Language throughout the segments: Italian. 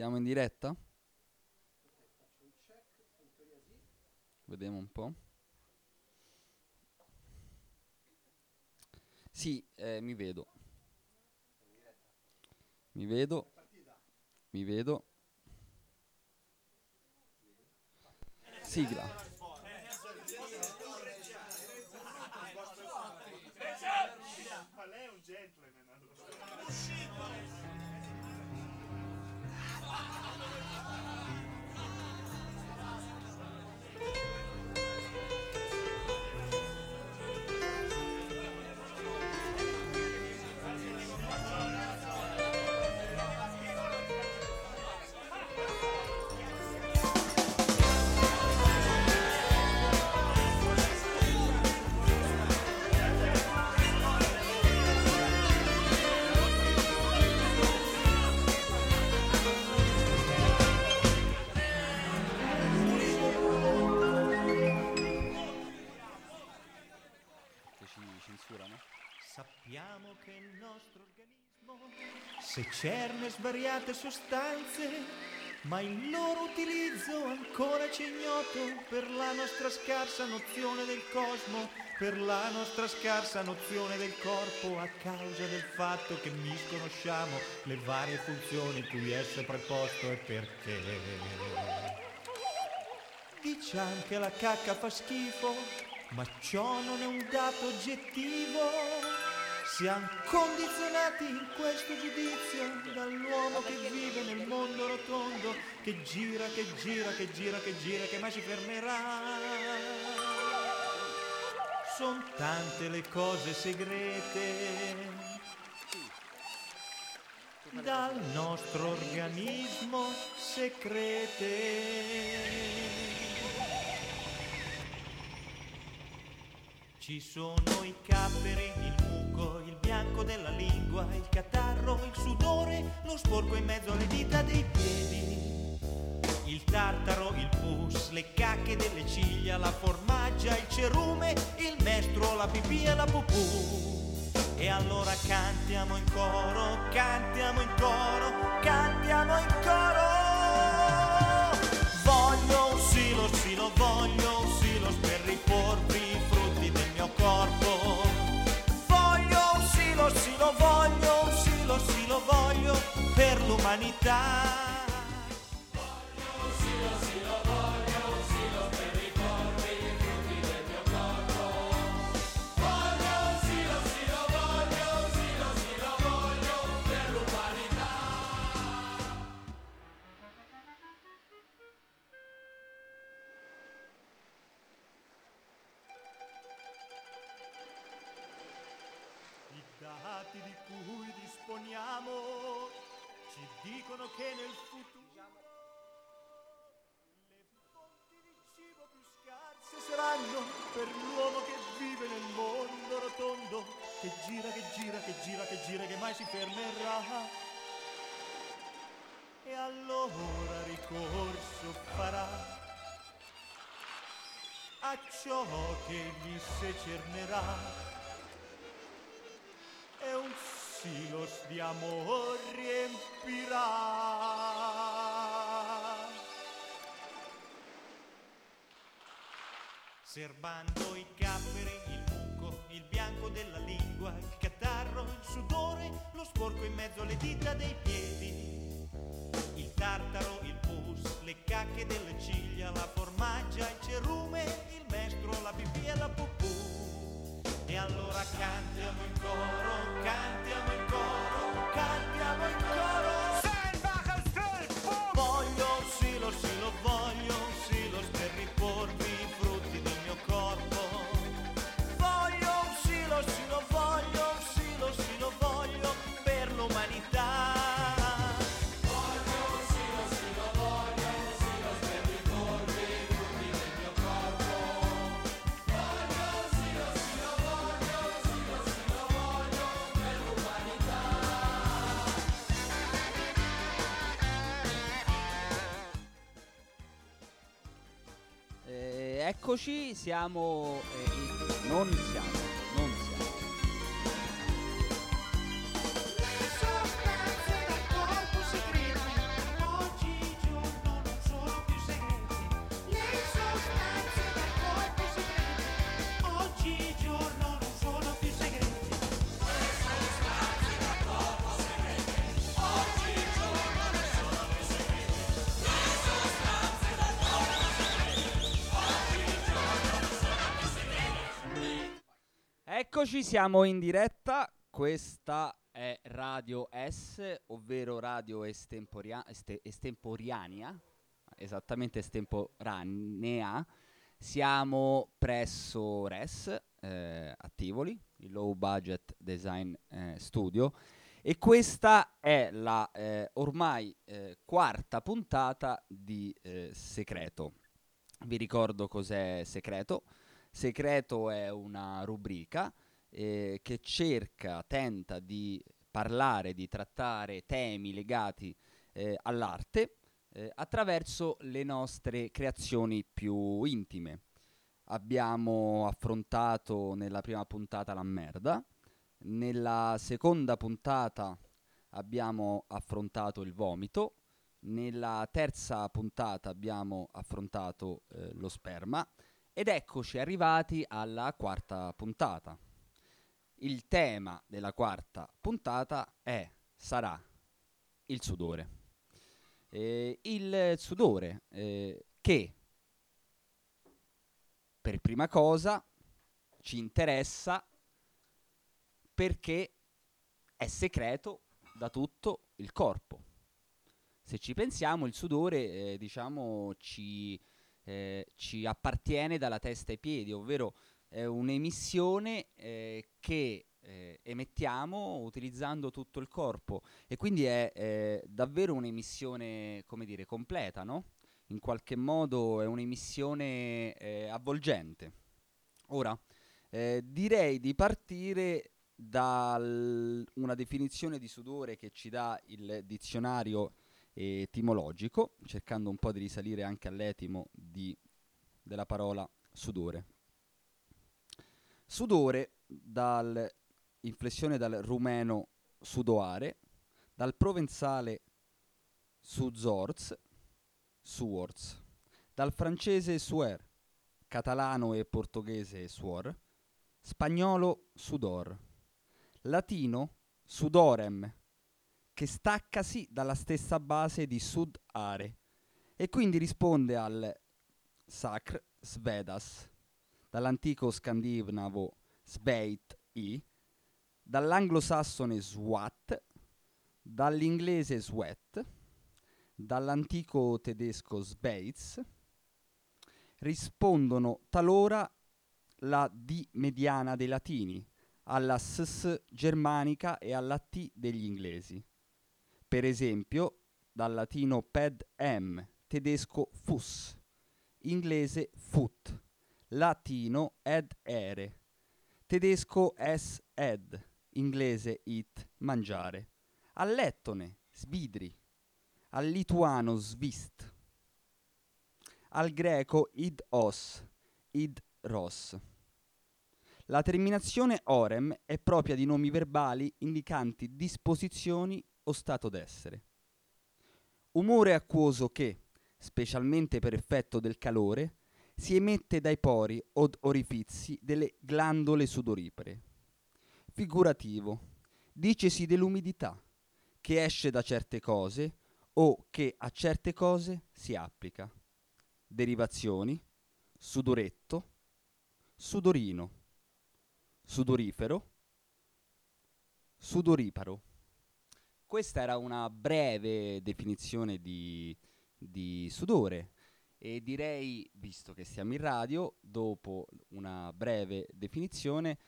Siamo in diretta? Vediamo un po'. Sì, eh, mi vedo. Mi vedo. Mi vedo. Sigla. Lei è un gentleman secerne svariate sostanze, ma il loro utilizzo ancora ci è ignoto per la nostra scarsa nozione del cosmo, per la nostra scarsa nozione del corpo a causa del fatto che misconosciamo le varie funzioni cui esso è preposto e perché. Diciamo che la cacca fa schifo, ma ciò non è un dato oggettivo. Siamo condizionati in questo giudizio dall'uomo che vive nel mondo rotondo, che gira, che gira, che gira, che gira, che mai si fermerà. Sono tante le cose segrete dal nostro organismo secrete. Ci sono i capperi, il muco, il bianco della lingua, il catarro, il sudore, lo sporco in mezzo alle dita dei piedi. Il tartaro, il pus, le cacche delle ciglia, la formaggia, il cerume, il mestro, la pipì e la pupù. E allora cantiamo in coro, cantiamo in coro, cantiamo in coro. Voglio un silos, sì lo voglio per dicono che nel futuro le fonti di cibo più scarse saranno per l'uomo che vive nel mondo rotondo, che gira, che gira, che gira, che gira, che mai si fermerà. E allora ricorso farà a ciò che gli secernerà e un silos di amor riempirà. Serbando i capperi, il muco, il bianco della lingua, il catarro, il sudore, lo sporco in mezzo alle dita dei piedi, il tartaro, il pus, le cacche delle ciglia, la formaggia, il cerume, il mestro, la pipì e la pupù. E allora cantiamo in coro, cantiamo in coro, cantiamo in coro. Eccoci, siamo... eh, non siamo. Eccoci, siamo in diretta. Questa è Radio S, ovvero Radio Estemporia- este- Estemporiania, esattamente estemporanea. Siamo presso RES eh, a Tivoli, il Low Budget Design eh, Studio, e questa è la eh, ormai eh, quarta puntata di eh, Secreto. Vi ricordo cos'è Secreto. Secreto è una rubrica eh, che cerca, tenta di parlare, di trattare temi legati eh, all'arte eh, attraverso le nostre creazioni più intime. Abbiamo affrontato nella prima puntata la merda, nella seconda puntata abbiamo affrontato il vomito, nella terza puntata abbiamo affrontato eh, lo sperma ed eccoci arrivati alla quarta puntata. Il tema della quarta puntata è, sarà il sudore. Eh, il sudore eh, che per prima cosa ci interessa perché è segreto da tutto il corpo. Se ci pensiamo, il sudore, eh, diciamo, ci, eh, ci, appartiene dalla testa ai piedi, ovvero è un'emissione eh, che eh, emettiamo utilizzando tutto il corpo e quindi è davvero un'emissione, come dire, completa, no? In qualche modo è un'emissione eh, avvolgente. Ora, eh, direi di partire da una definizione di sudore che ci dà il dizionario etimologico, cercando un po' di risalire anche all'etimo di, della parola sudore. Sudore, dall'inflessione dal rumeno sudoare, dal provenzale suzorz, suors, dal francese suer, catalano e portoghese suor, spagnolo sudor, latino sudorem, che staccasi dalla stessa base di sud-are e quindi risponde al sacr svedas, dall'antico scandinavo sveit i, dall'anglosassone swat, dall'inglese sweat, dall'antico tedesco Sveitz, rispondono talora la D mediana dei latini, alla SS germanica e alla T degli inglesi. Per esempio, dal latino ped m, tedesco fus, inglese foot, latino ed ere, tedesco es ed, inglese it, mangiare, allettone, sbidri, al lituano svist, al greco id os, id ros. La terminazione orem è propria di nomi verbali indicanti disposizioni o stato d'essere. Umore acquoso che, specialmente per effetto del calore, si emette dai pori od orifizi delle glandole sudoripare. Figurativo, dicesi dell'umidità, che esce da certe cose o che a certe cose si applica. Derivazioni, sudoretto, sudorino, sudorifero, sudoriparo. Questa era una breve definizione di, di sudore e direi, visto che siamo in radio, dopo una breve definizione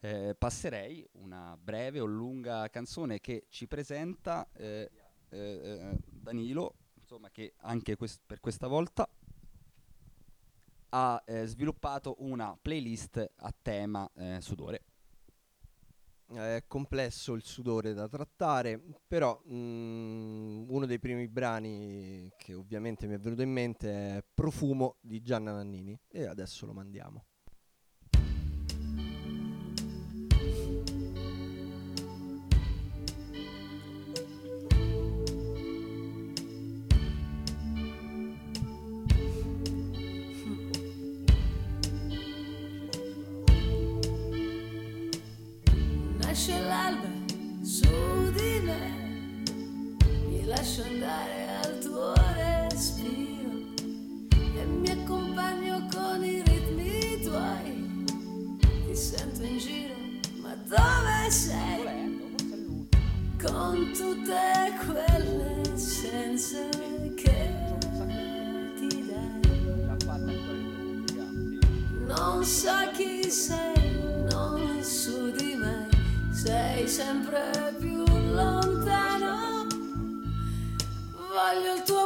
eh, passerei una breve o lunga canzone che ci presenta eh, eh, eh, Danilo, insomma, che anche quest- per questa volta ha eh, sviluppato una playlist a tema eh, sudore. È complesso il sudore da trattare, però mh, mm, uno dei primi brani che ovviamente mi è venuto in mente è Profumo di Gianna Nannini e adesso lo mandiamo. Dove sei? Con tutte quelle essenze che ti dai. Non so chi sei, non su di me, sei sempre più lontano. Voglio il tuo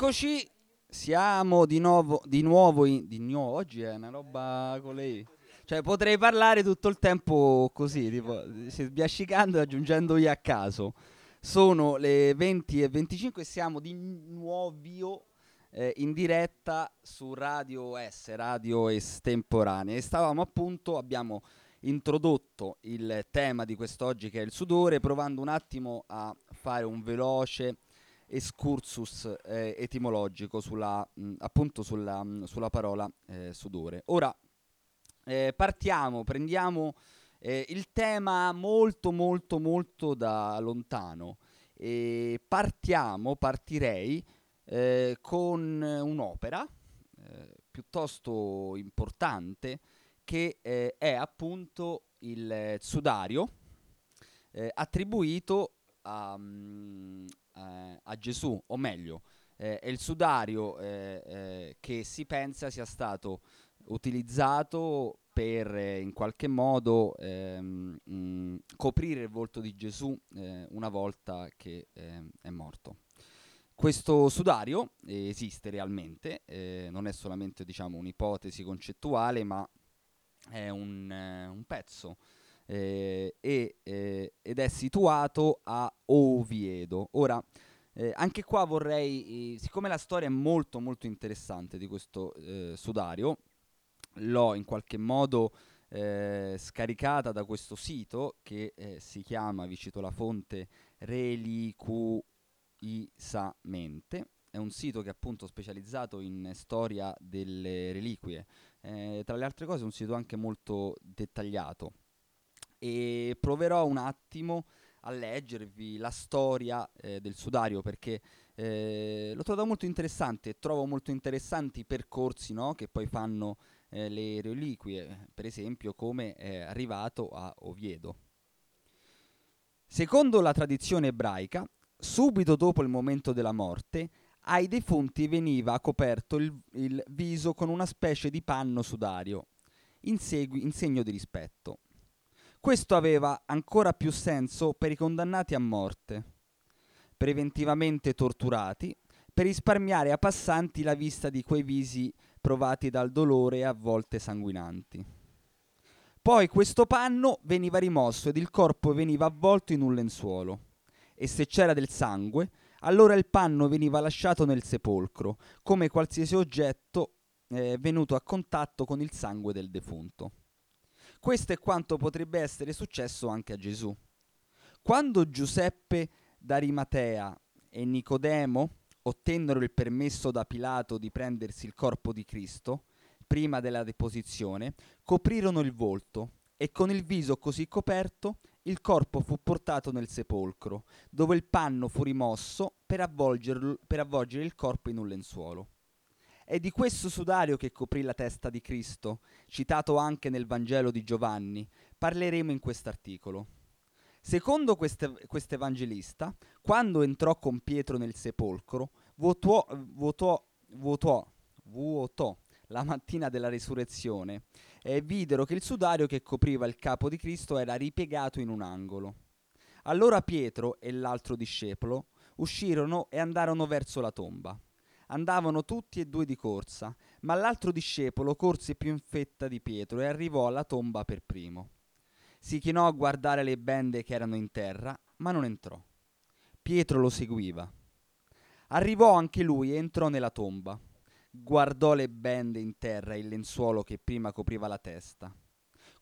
Eccoci, siamo di nuovo, di nuovo, in, di nuovo, oggi è una roba con lei. Cioè potrei parlare tutto il tempo così, tipo, sbiascicando e aggiungendo io a caso. Sono le 20 e 25 e siamo di nuovo eh, in diretta su Radio S, Radio Estemporanea. E stavamo appunto, abbiamo introdotto il tema di quest'oggi che è il sudore, provando un attimo a fare un veloce excursus eh, etimologico sulla, mh, appunto sulla, mh, sulla parola eh, sudore. Ora eh, partiamo, prendiamo eh, il tema molto molto molto da lontano e partiamo, partirei eh, con un'opera eh, piuttosto importante che è appunto il Sudario attribuito a, mm, eh, a Gesù, o meglio, eh, è il sudario eh, eh, che si pensa sia stato utilizzato per eh, in qualche modo ehm, mm, coprire il volto di Gesù una volta che è morto. Questo sudario esiste realmente, non è solamente diciamo, un'ipotesi concettuale, ma è un, un pezzo eh, eh, ed è situato a Oviedo. Ora, eh, anche qua vorrei, eh, siccome la storia è molto molto interessante di questo eh, sudario, l'ho in qualche modo scaricata da questo sito che si chiama, vi cito la fonte, Reliquisamente. È è un sito che è appunto specializzato in storia delle reliquie. Eh, tra le altre cose è un sito anche molto dettagliato. E proverò un attimo a leggervi la storia eh, del sudario perché eh, l'ho trovato molto interessante trovo molto interessanti i percorsi no, che poi fanno eh, le reliquie, per esempio come è arrivato a Oviedo. Secondo la tradizione ebraica, subito dopo il momento della morte, ai defunti veniva coperto il, il viso con una specie di panno sudario, in, segui- in segno di rispetto. Questo aveva ancora più senso per i condannati a morte, preventivamente torturati, per risparmiare a passanti la vista di quei visi provati dal dolore e a volte sanguinanti. Poi questo panno veniva rimosso ed il corpo veniva avvolto in un lenzuolo e se c'era del sangue, allora il panno veniva lasciato nel sepolcro, come qualsiasi oggetto eh, venuto a contatto con il sangue del defunto. Questo è quanto potrebbe essere successo anche a Gesù. Quando Giuseppe d'Arimatea e Nicodemo ottennero il permesso da Pilato di prendersi il corpo di Cristo, prima della deposizione, coprirono il volto e con il viso così coperto il corpo fu portato nel sepolcro, dove il panno fu rimosso per, per avvolgere il corpo in un lenzuolo. È di questo sudario che coprì la testa di Cristo, citato anche nel Vangelo di Giovanni, parleremo in quest'articolo. Secondo quest quest'evangelista, quando entrò con Pietro nel sepolcro, vuotò, vuotò, vuotò, vuotò la mattina della risurrezione e videro che il sudario che copriva il capo di Cristo era ripiegato in un angolo. Allora Pietro e l'altro discepolo uscirono e andarono verso la tomba. Andavano tutti e due di corsa, ma l'altro discepolo corse più in fetta di Pietro e arrivò alla tomba per primo. Si chinò a guardare le bende che erano in terra, ma non entrò. Pietro lo seguiva. Arrivò anche lui e entrò nella tomba. Guardò le bende in terra e il lenzuolo che prima copriva la testa.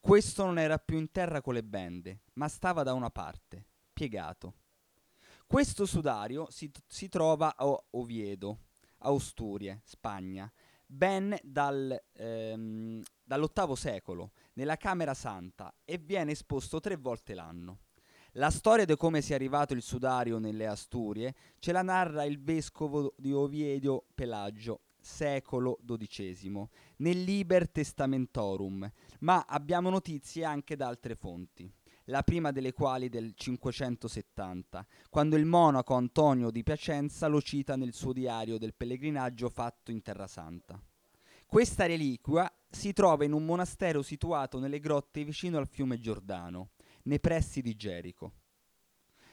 Questo non era più in terra con le bende, ma stava da una parte, piegato. Questo sudario si, si trova a Oviedo, Asturie, Spagna, ben dal, ehm, dall'VIII secolo, nella Camera Santa, e viene esposto tre volte l'anno. La storia di come sia arrivato il sudario nelle Asturie ce la narra il vescovo di Oviedo Pelagio, secolo XII, nel Liber Testamentorum, ma abbiamo notizie anche da altre fonti. La prima delle quali del 570, quando il monaco Antonio di Piacenza lo cita nel suo diario del pellegrinaggio fatto in Terra Santa. Questa reliquia si trova in un monastero situato nelle grotte vicino al fiume Giordano, nei pressi di Gerico.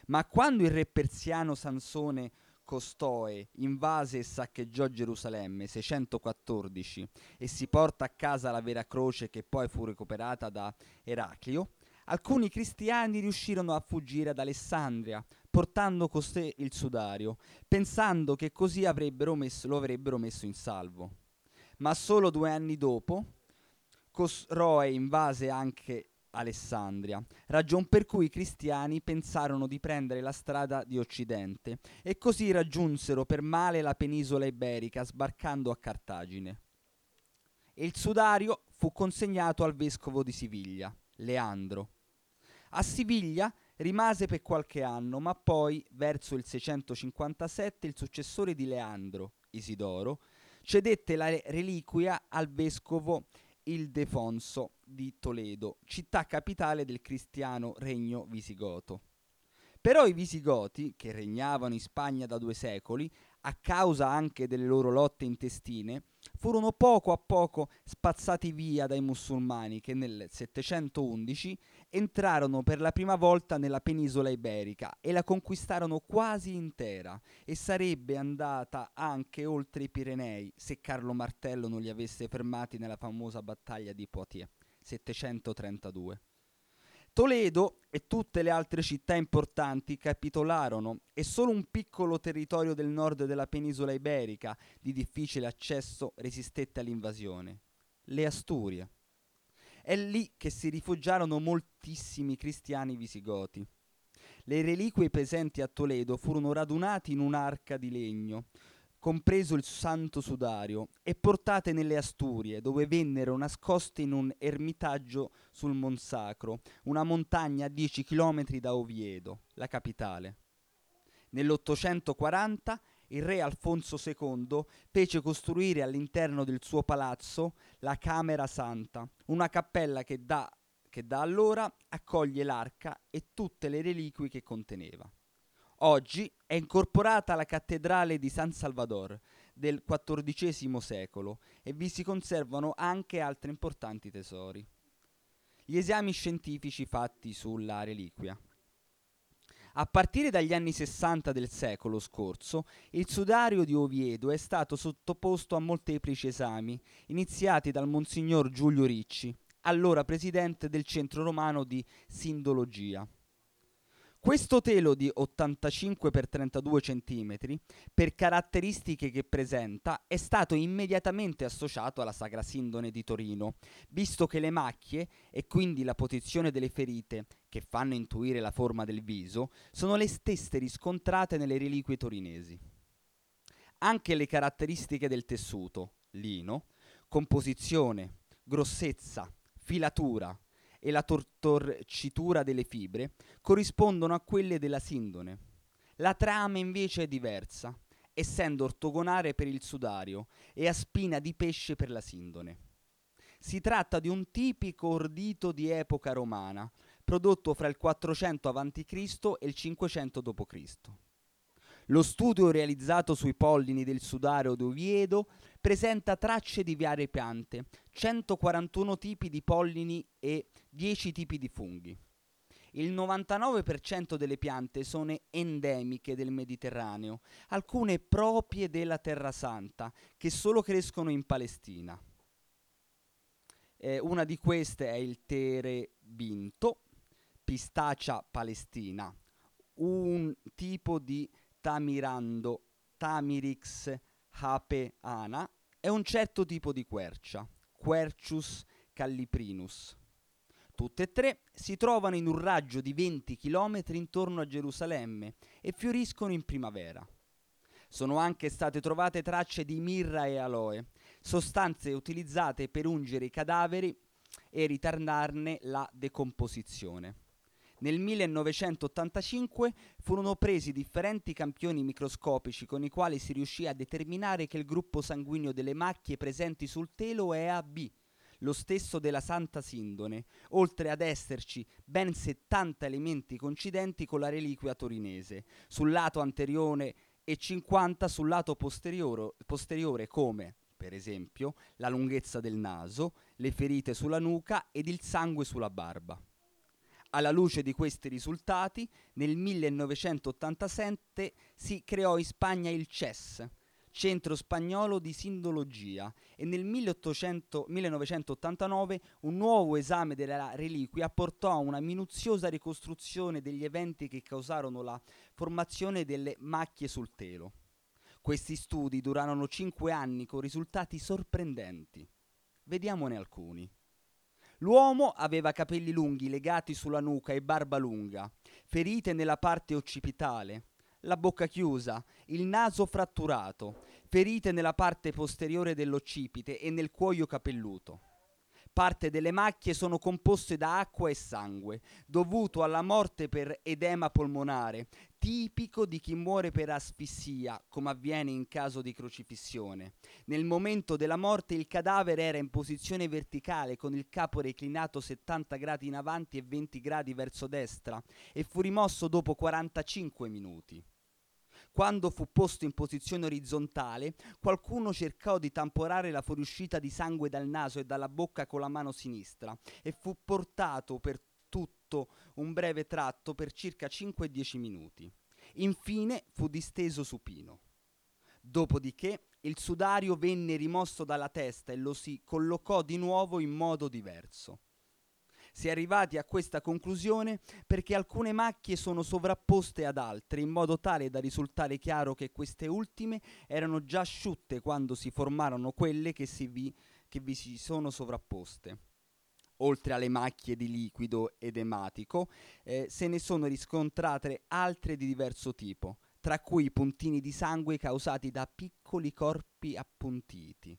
Ma quando il re persiano Sansone Costoe invase e saccheggiò Gerusalemme 614 e si porta a casa la vera croce che poi fu recuperata da Eraclio, alcuni cristiani riuscirono a fuggire ad Alessandria, portando con sé il sudario, pensando che così avrebbero messo, lo avrebbero messo in salvo. Ma solo due anni dopo, Cosroe invase anche Alessandria, ragion per cui i cristiani pensarono di prendere la strada di Occidente e così raggiunsero per male la penisola iberica sbarcando a Cartagine. E il sudario fu consegnato al vescovo di Siviglia, Leandro. A Siviglia rimase per qualche anno, ma poi, verso il 657, il successore di Leandro, Isidoro, cedette la reliquia al vescovo Ildefonso di Toledo, città capitale del cristiano regno visigoto. Però i visigoti, che regnavano in Spagna da due secoli, a causa anche delle loro lotte intestine, furono poco a poco spazzati via dai musulmani che nel 711 entrarono per la prima volta nella penisola iberica e la conquistarono quasi intera e sarebbe andata anche oltre i Pirenei se Carlo Martello non li avesse fermati nella famosa battaglia di Poitiers 732. Toledo e tutte le altre città importanti capitolarono e solo un piccolo territorio del nord della penisola iberica di difficile accesso resistette all'invasione, le Asturie. È lì che si rifugiarono moltissimi cristiani visigoti. Le reliquie presenti a Toledo furono radunate in un'arca di legno, compreso il santo sudario, e portate nelle Asturie, dove vennero nascoste in un ermitaggio sul Monsacro, una montagna a 10 km da Oviedo, la capitale. Nell'840 il re Alfonso II fece costruire all'interno del suo palazzo la Camera Santa, una cappella che da, che da allora accoglie l'arca e tutte le reliquie che conteneva. Oggi è incorporata alla cattedrale di San Salvador del XIV secolo e vi si conservano anche altri importanti tesori. Gli esami scientifici fatti sulla reliquia. A partire dagli anni 60 del secolo scorso, il sudario di Oviedo è stato sottoposto a molteplici esami, iniziati dal Monsignor Giulio Ricci, allora presidente del Centro Romano di Sindologia. Questo telo di 85 x 32 cm, per caratteristiche che presenta, è stato immediatamente associato alla Sacra Sindone di Torino, visto che le macchie, e quindi la posizione delle ferite, che fanno intuire la forma del viso, sono le stesse riscontrate nelle reliquie torinesi. Anche le caratteristiche del tessuto, lino, composizione, grossezza, filatura, e la torcitura delle fibre corrispondono a quelle della sindone. La trama invece è diversa, essendo ortogonale per il sudario e a spina di pesce per la sindone. Si tratta di un tipico ordito di epoca romana, prodotto fra il 400 a.C. e il 500 d.C. Lo studio realizzato sui pollini del sudario d'Oviedo presenta tracce di varie piante, 141 tipi di pollini e 10 tipi di funghi. Il 99% delle piante sono endemiche del Mediterraneo, alcune proprie della Terra Santa, che solo crescono in Palestina. Eh, una di queste è il terebinto, pistaccia palestina, un tipo di tamirando, tamirix hapeana, è un certo tipo di quercia, Quercius calliprinus. Tutte e tre si trovano in un raggio di 20 km intorno a Gerusalemme e fioriscono in primavera. Sono anche state trovate tracce di mirra e aloe, sostanze utilizzate per ungere i cadaveri e ritardarne la decomposizione. Nel 1985 furono presi differenti campioni microscopici con i quali si riuscì a determinare che il gruppo sanguigno delle macchie presenti sul telo è AB, lo stesso della Santa Sindone, oltre ad esserci ben 70 elementi coincidenti con la reliquia torinese, sul lato anteriore e 50 sul lato posteriore, come, per esempio, la lunghezza del naso, le ferite sulla nuca ed il sangue sulla barba. Alla luce di questi risultati, nel 1987 si creò in Spagna il CES, Centro Spagnolo di Sindologia, e nel 1800 1989 un nuovo esame della reliquia portò a una minuziosa ricostruzione degli eventi che causarono la formazione delle macchie sul telo. Questi studi durarono cinque anni con risultati sorprendenti. Vediamone alcuni. L'uomo aveva capelli lunghi legati sulla nuca e barba lunga, ferite nella parte occipitale, la bocca chiusa, il naso fratturato, ferite nella parte posteriore dell'occipite e nel cuoio capelluto. Parte delle macchie sono composte da acqua e sangue, dovuto alla morte per edema polmonare, tipico di chi muore per asfissia, come avviene in caso di crocifissione. Nel momento della morte il cadavere era in posizione verticale, con il capo reclinato 70 gradi in avanti e 20 gradi verso destra, e fu rimosso dopo 45 minuti. Quando fu posto in posizione orizzontale, qualcuno cercò di tamponare la fuoriuscita di sangue dal naso e dalla bocca con la mano sinistra e fu portato per tutto un breve tratto per circa 5-10 minuti. Infine fu disteso supino. Dopodiché il sudario venne rimosso dalla testa e lo si collocò di nuovo in modo diverso. Si è arrivati a questa conclusione perché alcune macchie sono sovrapposte ad altre in modo tale da risultare chiaro che queste ultime erano già asciutte quando si formarono quelle che, si vi, che vi si sono sovrapposte. Oltre alle macchie di liquido edematico, eh, se ne sono riscontrate altre di diverso tipo, tra cui puntini di sangue causati da piccoli corpi appuntiti.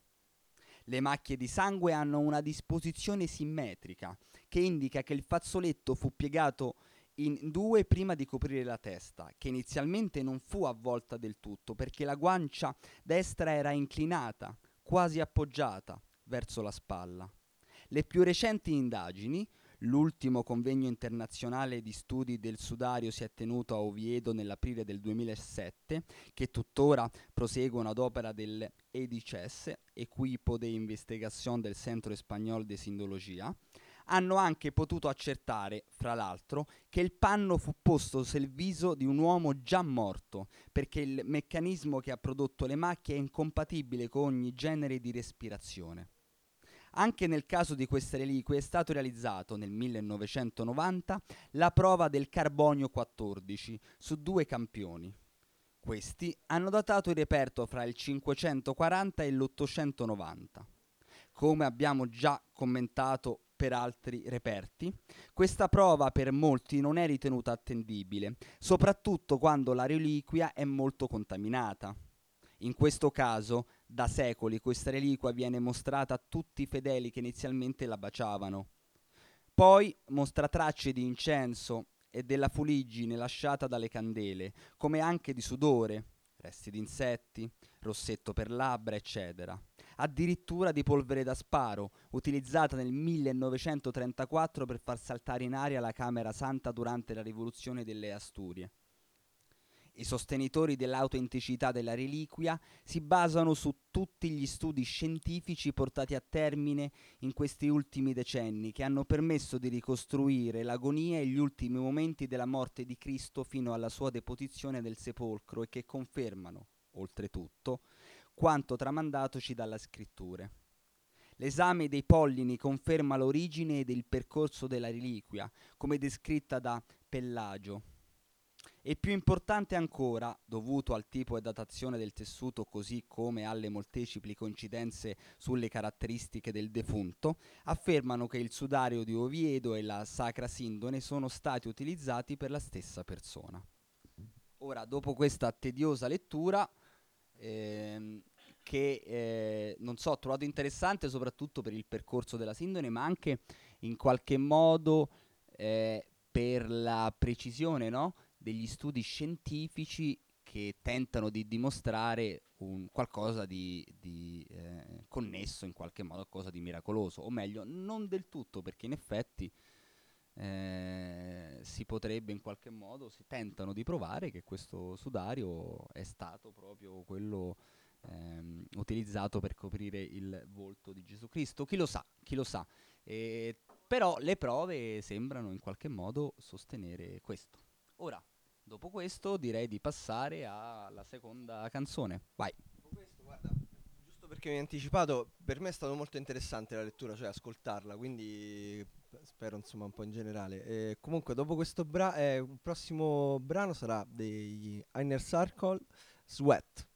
Le macchie di sangue hanno una disposizione simmetrica, che indica che il fazzoletto fu piegato in due prima di coprire la testa, che inizialmente non fu avvolta del tutto perché la guancia destra era inclinata, quasi appoggiata, verso la spalla. Le più recenti indagini, l'ultimo convegno internazionale di studi del sudario si è tenuto a Oviedo nell'aprile del 2007, che tuttora proseguono ad opera del EDICES, Equipo de Investigación del Centro Español de Sindologia, hanno anche potuto accertare, fra l'altro, che il panno fu posto sul viso di un uomo già morto, perché il meccanismo che ha prodotto le macchie è incompatibile con ogni genere di respirazione. Anche nel caso di queste reliquie è stato realizzato nel 1990 la prova del carbonio 14 su due campioni. Questi hanno datato il reperto fra il 540 e l'890. Come abbiamo già commentato per altri reperti, questa prova per molti non è ritenuta attendibile, soprattutto quando la reliquia è molto contaminata. In questo caso, da secoli, questa reliquia viene mostrata a tutti i fedeli che inizialmente la baciavano. Poi mostra tracce di incenso e della fuliggine lasciata dalle candele, come anche di sudore, resti di insetti, rossetto per labbra, eccetera. Addirittura di polvere da sparo, utilizzata nel 1934 per far saltare in aria la Camera Santa durante la rivoluzione delle Asturie. I sostenitori dell'autenticità della reliquia si basano su tutti gli studi scientifici portati a termine in questi ultimi decenni che hanno permesso di ricostruire l'agonia e gli ultimi momenti della morte di Cristo fino alla sua deposizione nel sepolcro e che confermano, oltretutto, quanto tramandatoci dalla scrittura. L'esame dei pollini conferma l'origine ed il percorso della reliquia, come descritta da Pellagio. E più importante ancora, dovuto al tipo e datazione del tessuto così come alle moltepli coincidenze sulle caratteristiche del defunto, affermano che il sudario di Oviedo e la Sacra Sindone sono stati utilizzati per la stessa persona. Ora, dopo questa tediosa lettura, ehm, che eh, non so, ho trovato interessante soprattutto per il percorso della Sindone, ma anche in qualche modo eh, per la precisione, no? degli studi scientifici che tentano di dimostrare qualcosa di, di eh, connesso in qualche modo qualcosa di miracoloso, o meglio, non del tutto, perché in effetti eh, si potrebbe in qualche modo, si tentano di provare che questo sudario è stato proprio quello ehm, utilizzato per coprire il volto di Gesù Cristo. Chi lo sa, chi lo sa. Eh, però le prove sembrano in qualche modo sostenere questo. Ora, Dopo questo direi di passare alla seconda canzone. Vai. Giusto perché mi hai anticipato, per me è stato molto interessante la lettura, cioè ascoltarla, quindi spero insomma un po' in generale. E comunque dopo questo bra- eh, il prossimo brano sarà degli Inner Circle, Sweat.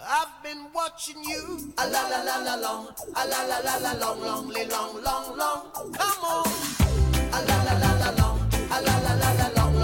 I've been watching you. A la la la la long. A la la la la long, long, long, long, long. Come on. A la la la la long. A la la la la long,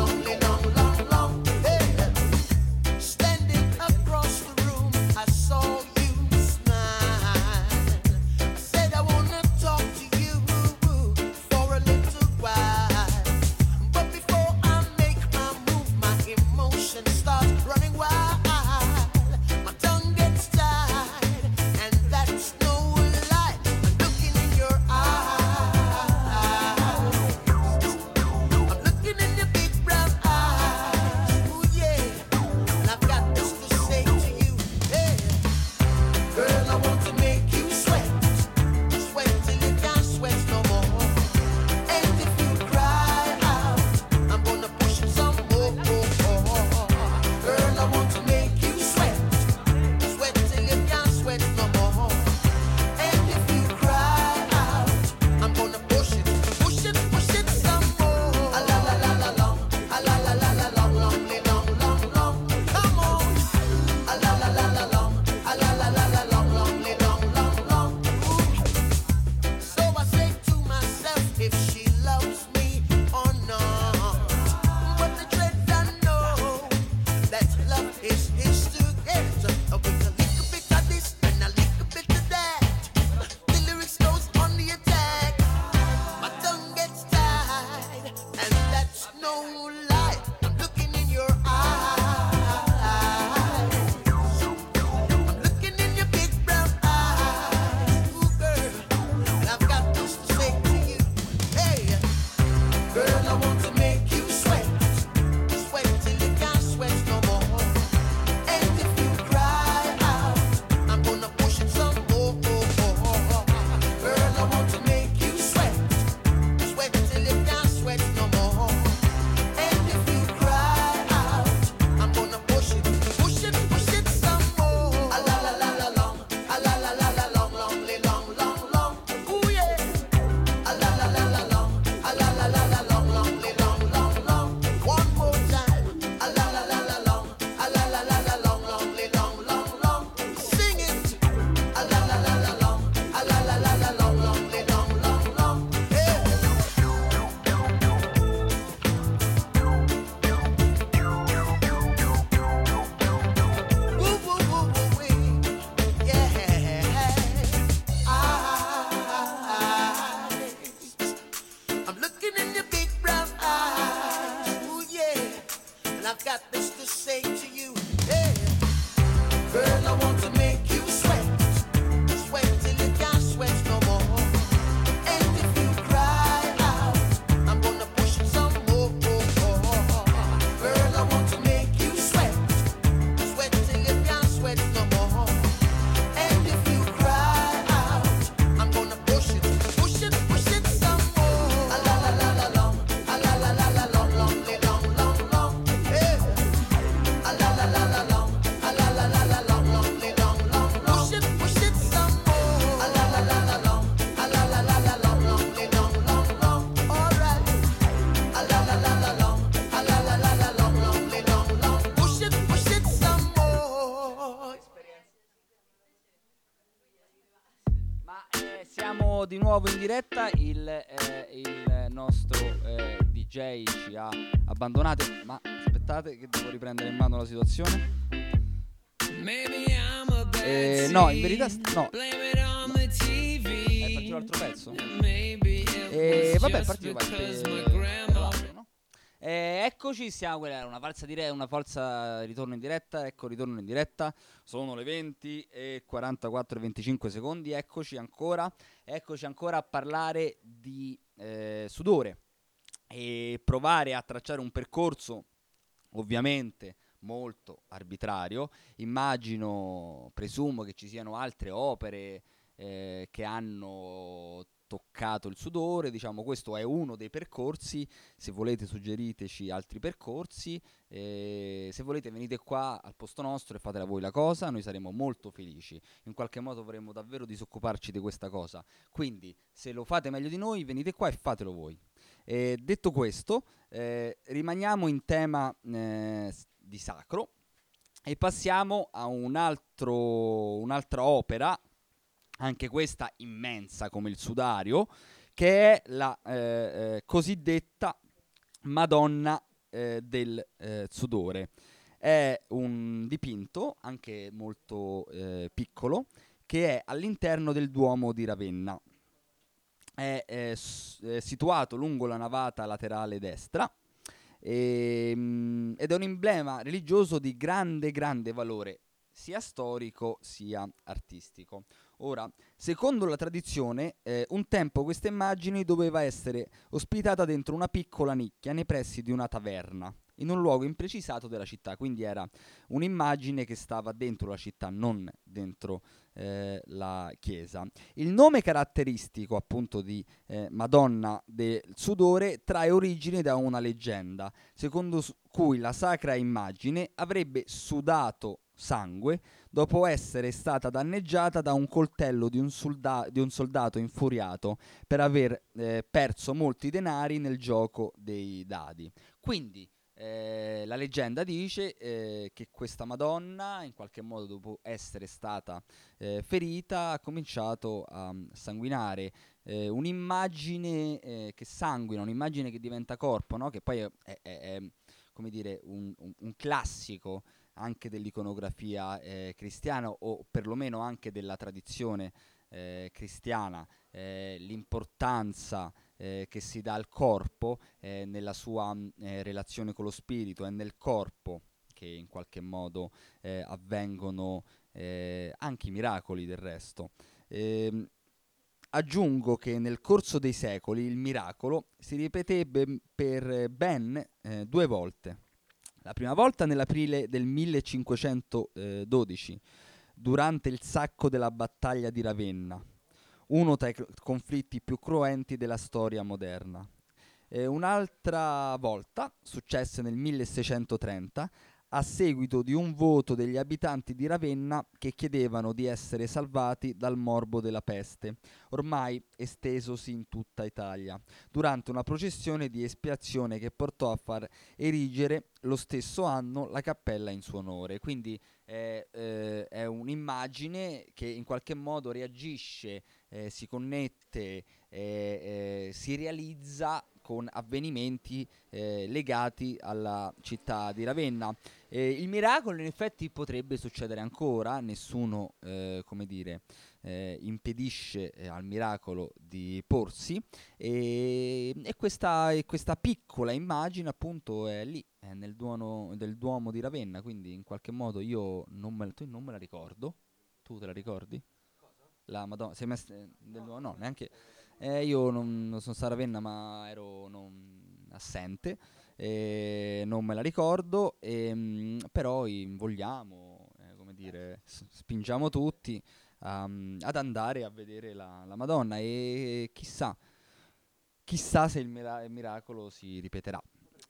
nuovo in diretta, il, eh, il nostro eh, DJ ci ha abbandonato, ma aspettate che devo riprendere in mano la situazione. Eh, no, in verità no. no. Eh, faccio l'altro pezzo? E vabbè, partiamo. Eh, eccoci, siamo, quella era una falsa, dire- una falsa ritorno in diretta, ecco ritorno in diretta, sono le 20 e 44 e 25 secondi, eccoci ancora, eccoci ancora a parlare di eh, sudore e provare a tracciare un percorso ovviamente molto arbitrario, immagino, presumo che ci siano altre opere eh, che hanno toccato il sudore, diciamo questo è uno dei percorsi, se volete suggeriteci altri percorsi, eh, se volete venite qua al posto nostro e fatela voi la cosa, noi saremo molto felici, in qualche modo vorremmo davvero disoccuparci di questa cosa, quindi se lo fate meglio di noi venite qua e fatelo voi. Eh, detto questo, eh, rimaniamo in tema eh, di sacro e passiamo a un altro, un'altra opera, anche questa immensa come il sudario, che è la eh, eh, cosiddetta Madonna eh, del eh, sudore. È un dipinto, anche molto eh, piccolo, che è all'interno del Duomo di Ravenna. È s- situato lungo la navata laterale destra ehm, ed è un emblema religioso di grande, grande valore sia storico sia artistico. Ora, secondo la tradizione, eh, un tempo questa immagine doveva essere ospitata dentro una piccola nicchia nei pressi di una taverna, in un luogo imprecisato della città, quindi era un'immagine che stava dentro la città, non dentro eh, la chiesa. Il nome caratteristico appunto di eh, Madonna del Sudore trae origine da una leggenda, secondo cui la sacra immagine avrebbe sudato sangue dopo essere stata danneggiata da un coltello di un, solda- di un soldato infuriato per aver eh, perso molti denari nel gioco dei dadi. Quindi eh, la leggenda dice eh, che questa Madonna, in qualche modo dopo essere stata eh, ferita, ha cominciato a mm, sanguinare. Eh, un'immagine eh, che sanguina, un'immagine che diventa corpo, no? che poi è, è- è- è, come dire, un, un- un classico anche dell'iconografia eh, cristiana o perlomeno anche della tradizione eh, cristiana, eh, l'importanza eh, che si dà al corpo eh, nella sua mh, eh, relazione con lo spirito, è nel corpo che in qualche modo avvengono anche i miracoli del resto. Ehm, aggiungo che nel corso dei secoli il miracolo si ripeté ben- per ben due volte. La prima volta nell'aprile del 1512, durante il sacco della battaglia di Ravenna, uno tra i conflitti più cruenti della storia moderna. E un'altra volta, successe nel 1630, a seguito di un voto degli abitanti di Ravenna che chiedevano di essere salvati dal morbo della peste, ormai estesosi in tutta Italia, durante una processione di espiazione che portò a far erigere lo stesso anno la cappella in suo onore. Quindi è, eh, è un'immagine che in qualche modo reagisce, eh, si connette, eh, eh, si realizza con avvenimenti eh, legati alla città di Ravenna. Eh, il miracolo in effetti potrebbe succedere ancora, nessuno, eh, come dire, eh, impedisce eh, al miracolo di porsi e, e questa, e questa piccola immagine appunto è lì, è nel Duomo, del Duomo di Ravenna, quindi in qualche modo io non me, non me la ricordo, tu te la ricordi? La Madonna, sei mai st- del Duomo? No, neanche... Eh, io non, non sono stato a ma ero non- assente, e non me la ricordo, ehm, però vogliamo, eh, come dire, s- spingiamo tutti um, ad andare a vedere la, la Madonna e chissà, chissà se il, mira- il miracolo si ripeterà.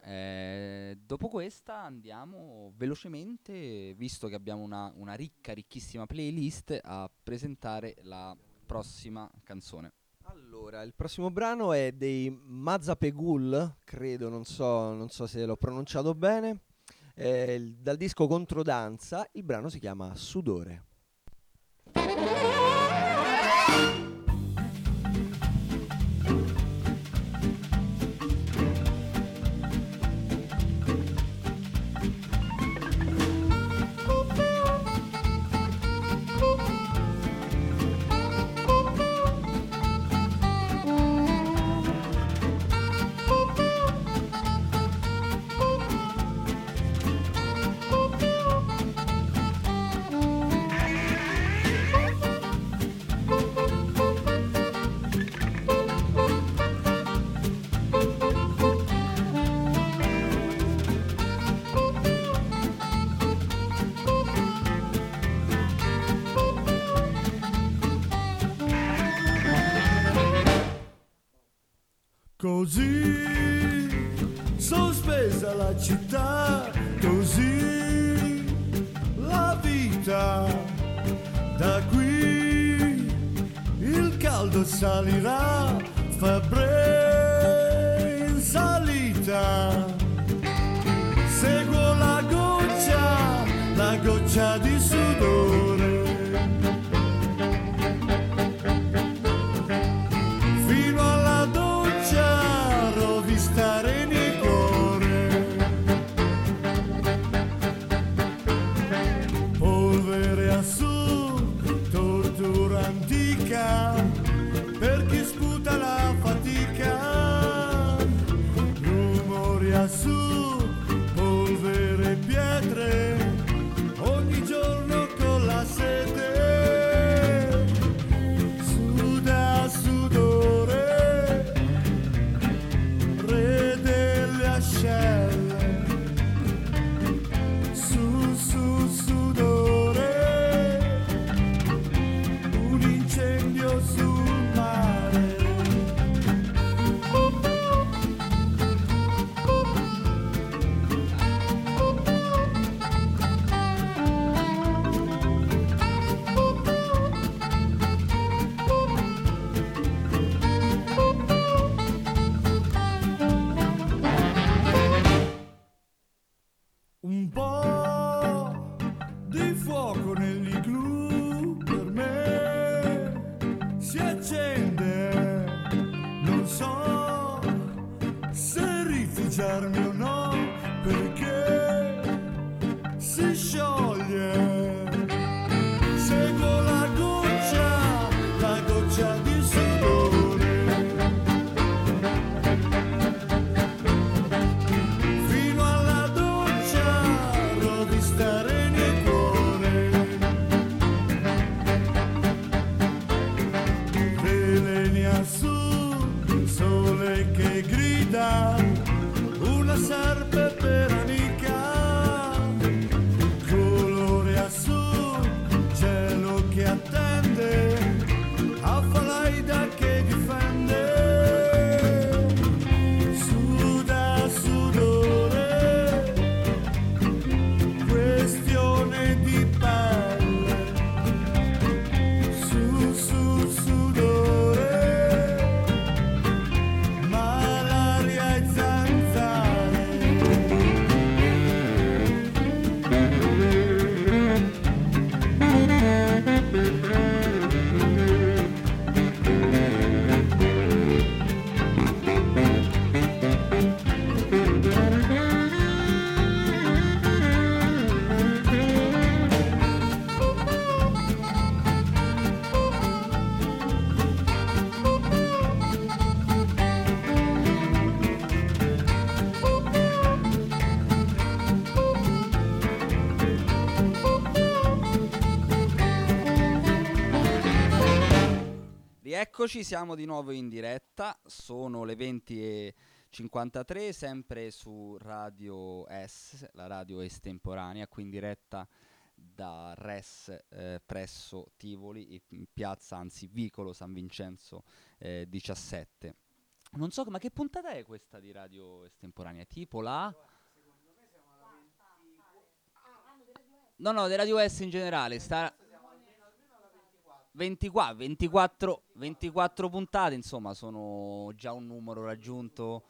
Eh, dopo questa andiamo velocemente, visto che abbiamo una, una ricca, ricchissima playlist, a presentare la prossima canzone. Allora, il prossimo brano è dei Mazapegul, credo, non so, non so se l'ho pronunciato bene, il- dal disco Controdanza, il brano si chiama Sudore. Così sospesa la città, così la vita. Da qui il caldo salirà, febbre Rieccoci, siamo di nuovo in diretta, sono le 20.53, sempre su Radio S, la radio estemporanea, qui in diretta da Res eh, presso Tivoli, in piazza, anzi vicolo San Vincenzo eh, 17. Non so, ma che puntata è questa di radio estemporanea? Tipo la... No, no, di Radio S in generale, sta... 24, 24, 24 puntate, insomma, sono già un numero raggiunto,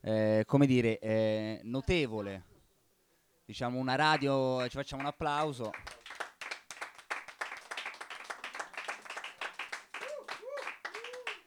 eh, come dire, eh, notevole. Diciamo una radio, ci facciamo un applauso.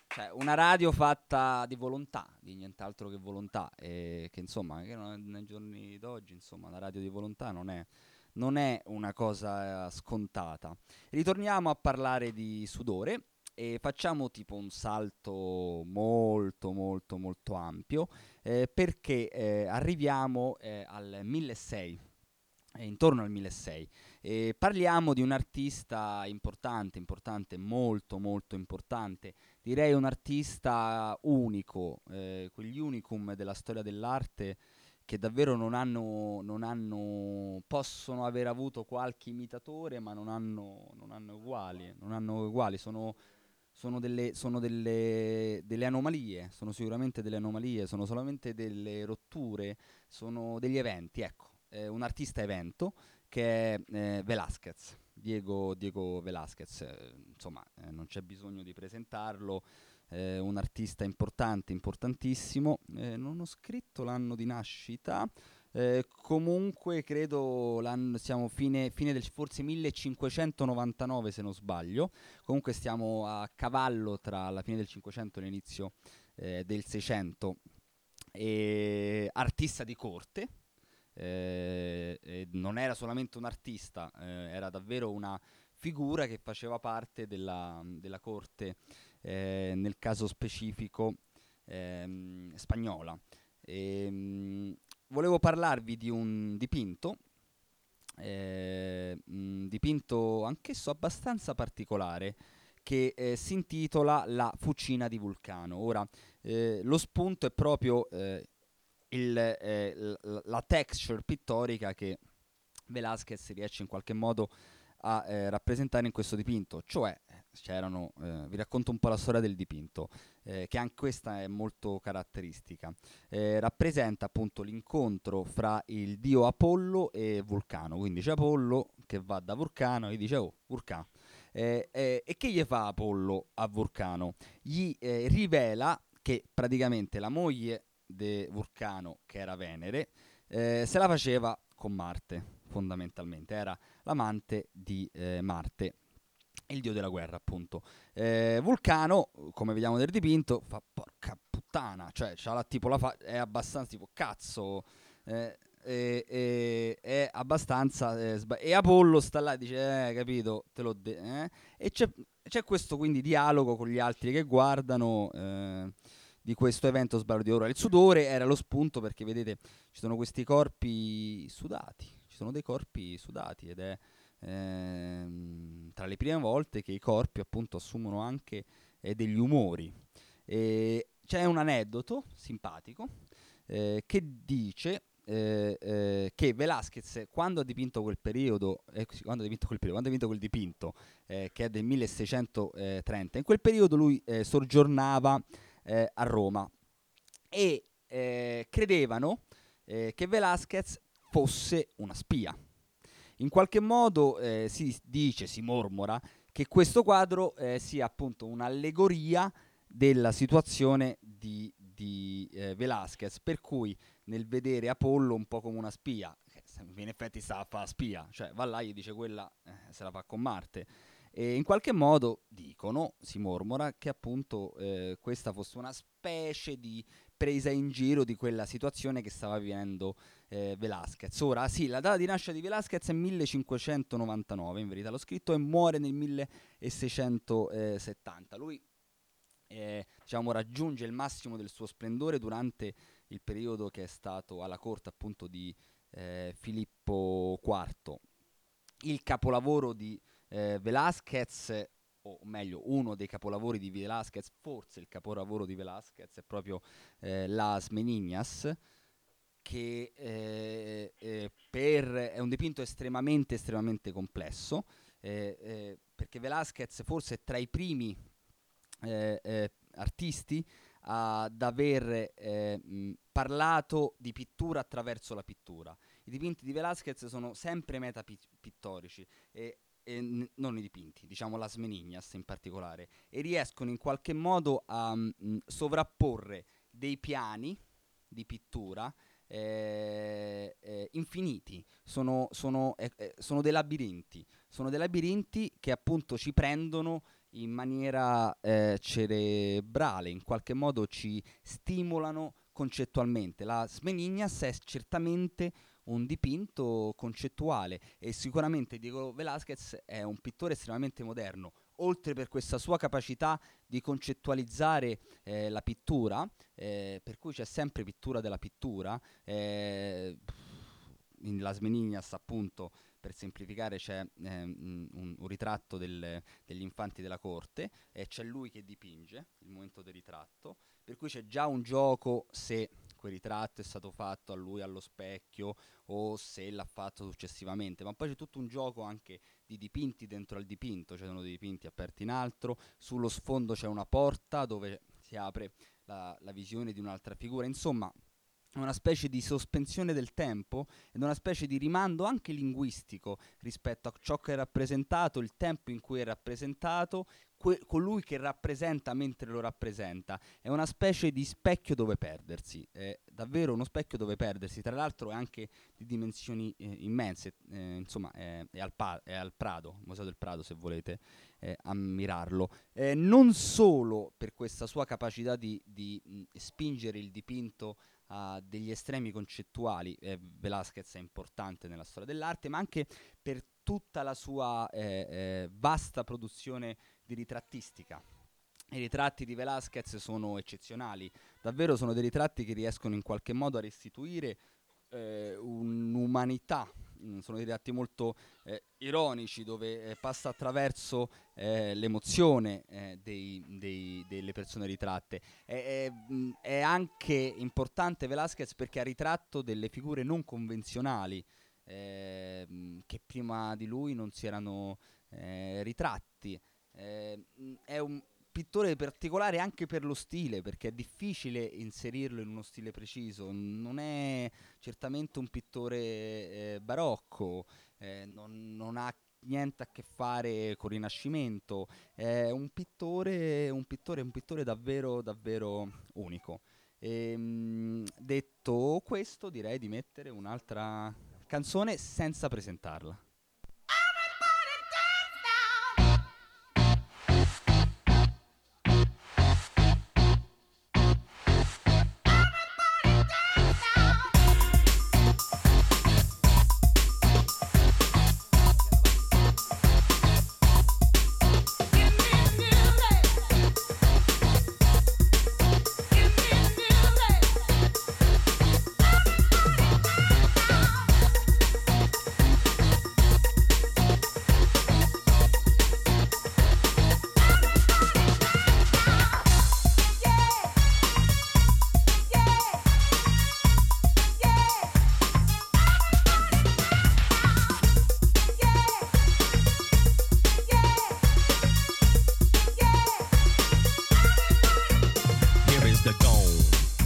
Cioè, una radio fatta di volontà, di nient'altro che volontà, e che insomma, che nei giorni d'oggi, insomma, la radio di volontà non è, non è una cosa eh, scontata. Ritorniamo a parlare di sudore e facciamo tipo un salto molto molto molto ampio eh, perché eh, arriviamo eh, al 1600, eh, intorno al 1600. E parliamo di un artista importante, importante, molto molto importante, direi un artista unico, eh, quegli unicum della storia dell'arte che davvero non hanno, non hanno, possono aver avuto qualche imitatore, ma non hanno, non hanno uguali, non hanno uguali, sono, sono delle, sono delle, delle anomalie, sono sicuramente delle anomalie, sono solamente delle rotture, sono degli eventi, ecco, eh, un artista evento che è eh, Velázquez, Diego, Diego Velázquez, eh, insomma eh, non c'è bisogno di presentarlo, eh, un artista importante, importantissimo, eh, non ho scritto l'anno di nascita, eh, comunque credo siamo fine, fine del forse 1599 se non sbaglio, comunque stiamo a cavallo tra la fine del 500 e l'inizio eh, del 600, e artista di corte, eh, non era solamente un artista, eh, era davvero una figura che faceva parte della, della corte, eh, nel caso specifico ehm, spagnola. Ehm, volevo parlarvi di un dipinto, eh, un dipinto anch'esso abbastanza particolare, che eh, si intitola La fucina di Vulcano. Ora, eh, lo spunto è proprio eh, il, eh, la texture pittorica che Velázquez riesce in qualche modo a eh, rappresentare in questo dipinto, cioè c'erano, eh, vi racconto un po' la storia del dipinto, eh, che anche questa è molto caratteristica. Eh, rappresenta appunto l'incontro fra il dio Apollo e Vulcano, quindi c'è Apollo che va da Vulcano e gli dice oh Vulcano. Eh, eh, e che gli fa Apollo a Vulcano? Gli eh, rivela che praticamente la moglie di Vulcano, che era Venere, se la faceva con Marte, fondamentalmente, era l'amante di eh, Il dio della guerra, appunto. Eh, Vulcano, come vediamo nel dipinto, fa porca puttana, cioè la, tipo fa- è abbastanza tipo cazzo. Eh, e, e- è abbastanza eh, sba- e Apollo sta là e dice eh capito te l'ho detto eh? e c'è, c'è questo quindi dialogo con gli altri che guardano eh, di questo evento sbarro di oro il sudore era lo spunto perché vedete ci sono questi corpi sudati ci sono dei corpi sudati ed è ehm, tra le prime volte che i corpi appunto assumono anche eh, degli umori. E c'è un aneddoto simpatico eh, che dice eh, eh, che Velázquez quando ha dipinto quel periodo, eh, quando ha dipinto quel periodo, quando ha dipinto quel dipinto eh, che è del 1630, in quel periodo lui soggiornava a Roma e credevano che Velázquez fosse una spia. In qualche modo eh, si dice, si mormora, che questo quadro eh, sia appunto un'allegoria della situazione di, di eh, Velázquez, per cui nel vedere Apollo un po' come una spia, in effetti sta a fare spia, cioè va là e dice quella eh, se la fa con Marte. E in qualche modo dicono, si mormora, che appunto eh, questa fosse una specie di presa in giro di quella situazione che stava vivendo eh, Velázquez. Ora, sì, la data di nascita di Velázquez è 1599, in verità l'ho scritto, e muore nel 1670. Lui, eh, diciamo, raggiunge il massimo del suo splendore durante il periodo che è stato alla corte appunto di eh, Filippo IV. Il capolavoro di eh, Velázquez, o meglio, uno dei capolavori di Velázquez, forse il capolavoro di Velázquez è proprio eh, Las Meninas, che eh, eh, per- è un dipinto estremamente, estremamente complesso, eh, eh, perché Velázquez forse è tra i primi eh, artisti ad aver mh, parlato di pittura attraverso la pittura. I dipinti di Velázquez sono sempre metapittorici e, e n- non i dipinti, diciamo las Meninas in particolare, e riescono in qualche modo a mh, sovrapporre dei piani di pittura eh, eh, infiniti, sono, sono, eh, eh, sono dei labirinti, sono dei labirinti che appunto ci prendono in maniera eh, cerebrale, in qualche modo ci stimolano concettualmente. La Smenignas è certamente un dipinto concettuale e sicuramente Diego Velázquez è un pittore estremamente moderno, oltre per questa sua capacità di concettualizzare eh, la pittura, eh, per cui c'è sempre pittura della pittura. eh, in Las Meninas, appunto, per semplificare, c'è ehm, un, un ritratto del- degli infanti della corte e c'è lui che dipinge il momento del ritratto, per cui c'è già un gioco se quel ritratto è stato fatto a lui allo specchio o se l'ha fatto successivamente, ma poi c'è tutto un gioco anche di dipinti dentro al dipinto, ci sono dei dipinti aperti in altro, sullo sfondo c'è una porta dove si apre la, la visione di un'altra figura, insomma è una specie di sospensione del tempo ed una specie di rimando anche linguistico rispetto a ciò che è rappresentato, il tempo in cui è rappresentato, que- colui che rappresenta mentre lo rappresenta. È una specie di specchio dove perdersi, è davvero uno specchio dove perdersi, tra l'altro è anche di dimensioni eh, immense, eh, insomma è, è al pa- è al Prado, Museo del Prado se volete eh, ammirarlo. Eh, non solo per questa sua capacità di, di, mh, spingere il dipinto a degli estremi concettuali, eh, Velázquez è importante nella storia dell'arte, ma anche per tutta la sua eh, vasta produzione di ritrattistica. I ritratti di Velázquez sono eccezionali, davvero sono dei ritratti che riescono in qualche modo a restituire eh, un'umanità, mm, sono dei ritratti molto eh, ironici dove eh, passa attraverso eh, l'emozione eh, dei- dei- delle persone ritratte. È, è, mh, è anche importante Velázquez perché ha ritratto delle figure non convenzionali ehm, che prima di lui non si erano eh, ritratti. Eh, è un pittore particolare anche per lo stile, perché è difficile inserirlo in uno stile preciso. Non è certamente un pittore eh, barocco, eh, non, non ha niente a che fare con il Rinascimento. È un pittore, un pittore, un pittore davvero, davvero unico. Ehm, detto questo, direi di mettere un'altra canzone senza presentarla.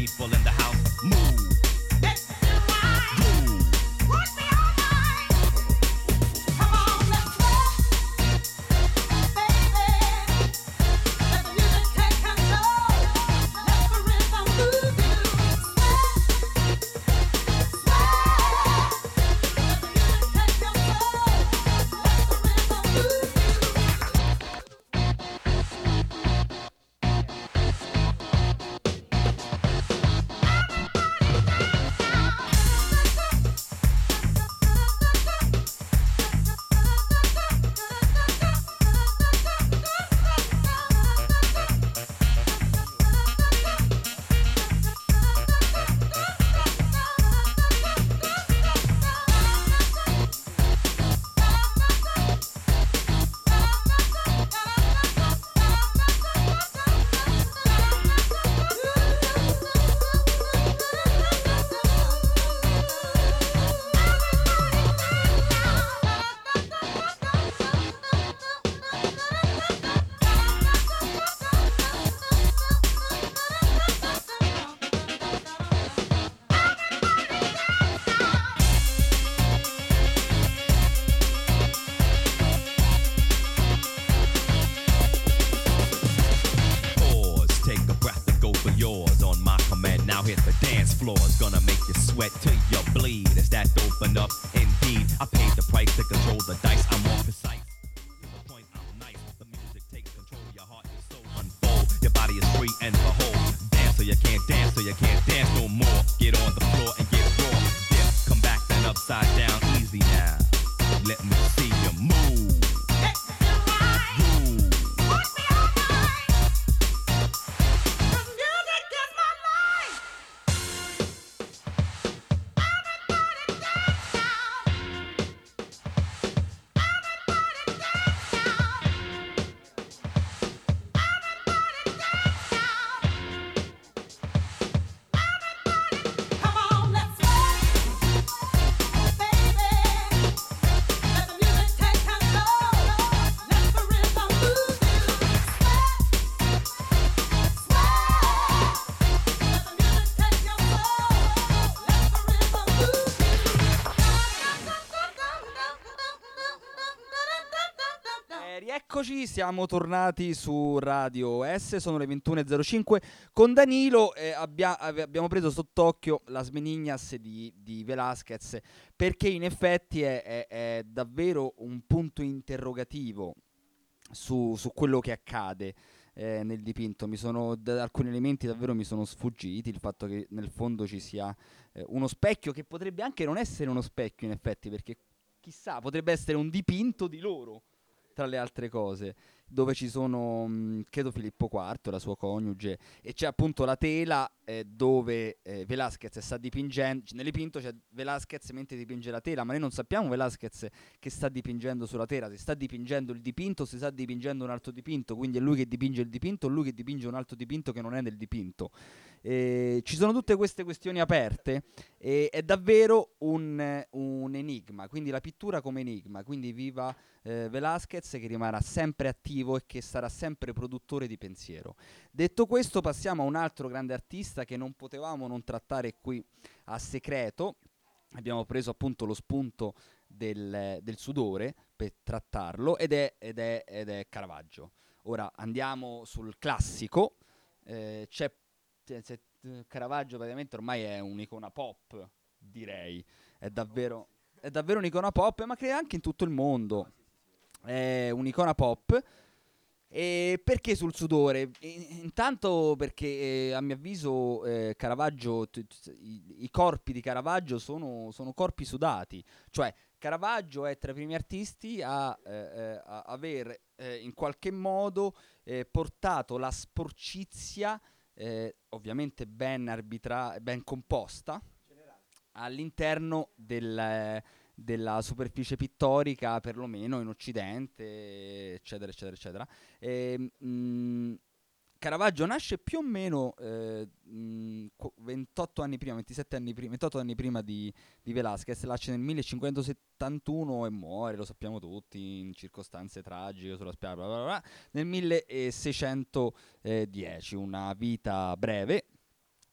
people in the house, move. Eccoci, siamo tornati su Radio S, sono le 21.05 con Danilo e abbia- abbiamo preso sott'occhio la Smenignas di, di Velasquez perché in effetti è, è- è davvero un punto interrogativo su, su quello che accade eh, nel dipinto. Sono, da- alcuni elementi davvero mi sono sfuggiti, il fatto che nel fondo ci sia eh, uno specchio che potrebbe anche non essere uno specchio in effetti perché chissà, potrebbe essere un dipinto di loro tra le altre cose, dove ci sono, mh, credo Filippo IV, la sua coniuge, e c'è appunto la tela eh, dove eh, Velasquez sta dipingendo, nel dipinto c'è Velasquez mentre dipinge la tela, ma noi non sappiamo Velasquez che sta dipingendo sulla tela, si sta dipingendo il dipinto, si sta dipingendo un altro dipinto, quindi è lui che dipinge il dipinto, o lui che dipinge un altro dipinto che non è nel dipinto. Eh, ci sono tutte queste questioni aperte e è davvero un, un enigma, quindi la pittura come enigma, quindi viva eh, Velasquez che rimarrà sempre attivo e che sarà sempre produttore di pensiero. Detto questo passiamo a un altro grande artista che non potevamo non trattare qui a segreto, abbiamo preso appunto lo spunto del, del sudore per trattarlo ed è, ed è- ed è Caravaggio. Ora andiamo sul classico, eh, c'è, c'è- c'è- eh, Caravaggio praticamente ormai è un'icona pop, direi, è davvero, è davvero un'icona pop, ma credo anche in tutto il mondo. È un'icona pop. E perché sul sudore? Intanto perché eh, a mio avviso eh, Caravaggio, t- t- i, i corpi di Caravaggio sono, sono corpi sudati, cioè Caravaggio è tra i primi artisti a, eh, eh, a aver eh, in qualche modo portato la sporcizia, eh, ovviamente ben, arbitra- ben composta, all'interno del, della superficie pittorica, perlomeno in Occidente, eccetera, eccetera, eccetera. E, mm, Caravaggio nasce più o meno eh, mm, qu- 28 anni prima, 27 anni prima, 28 anni prima di, di Velázquez, nasce nel 1571 e muore, lo sappiamo tutti, in circostanze tragiche sulla spiaggia, bla bla bla, nel 1610, una vita breve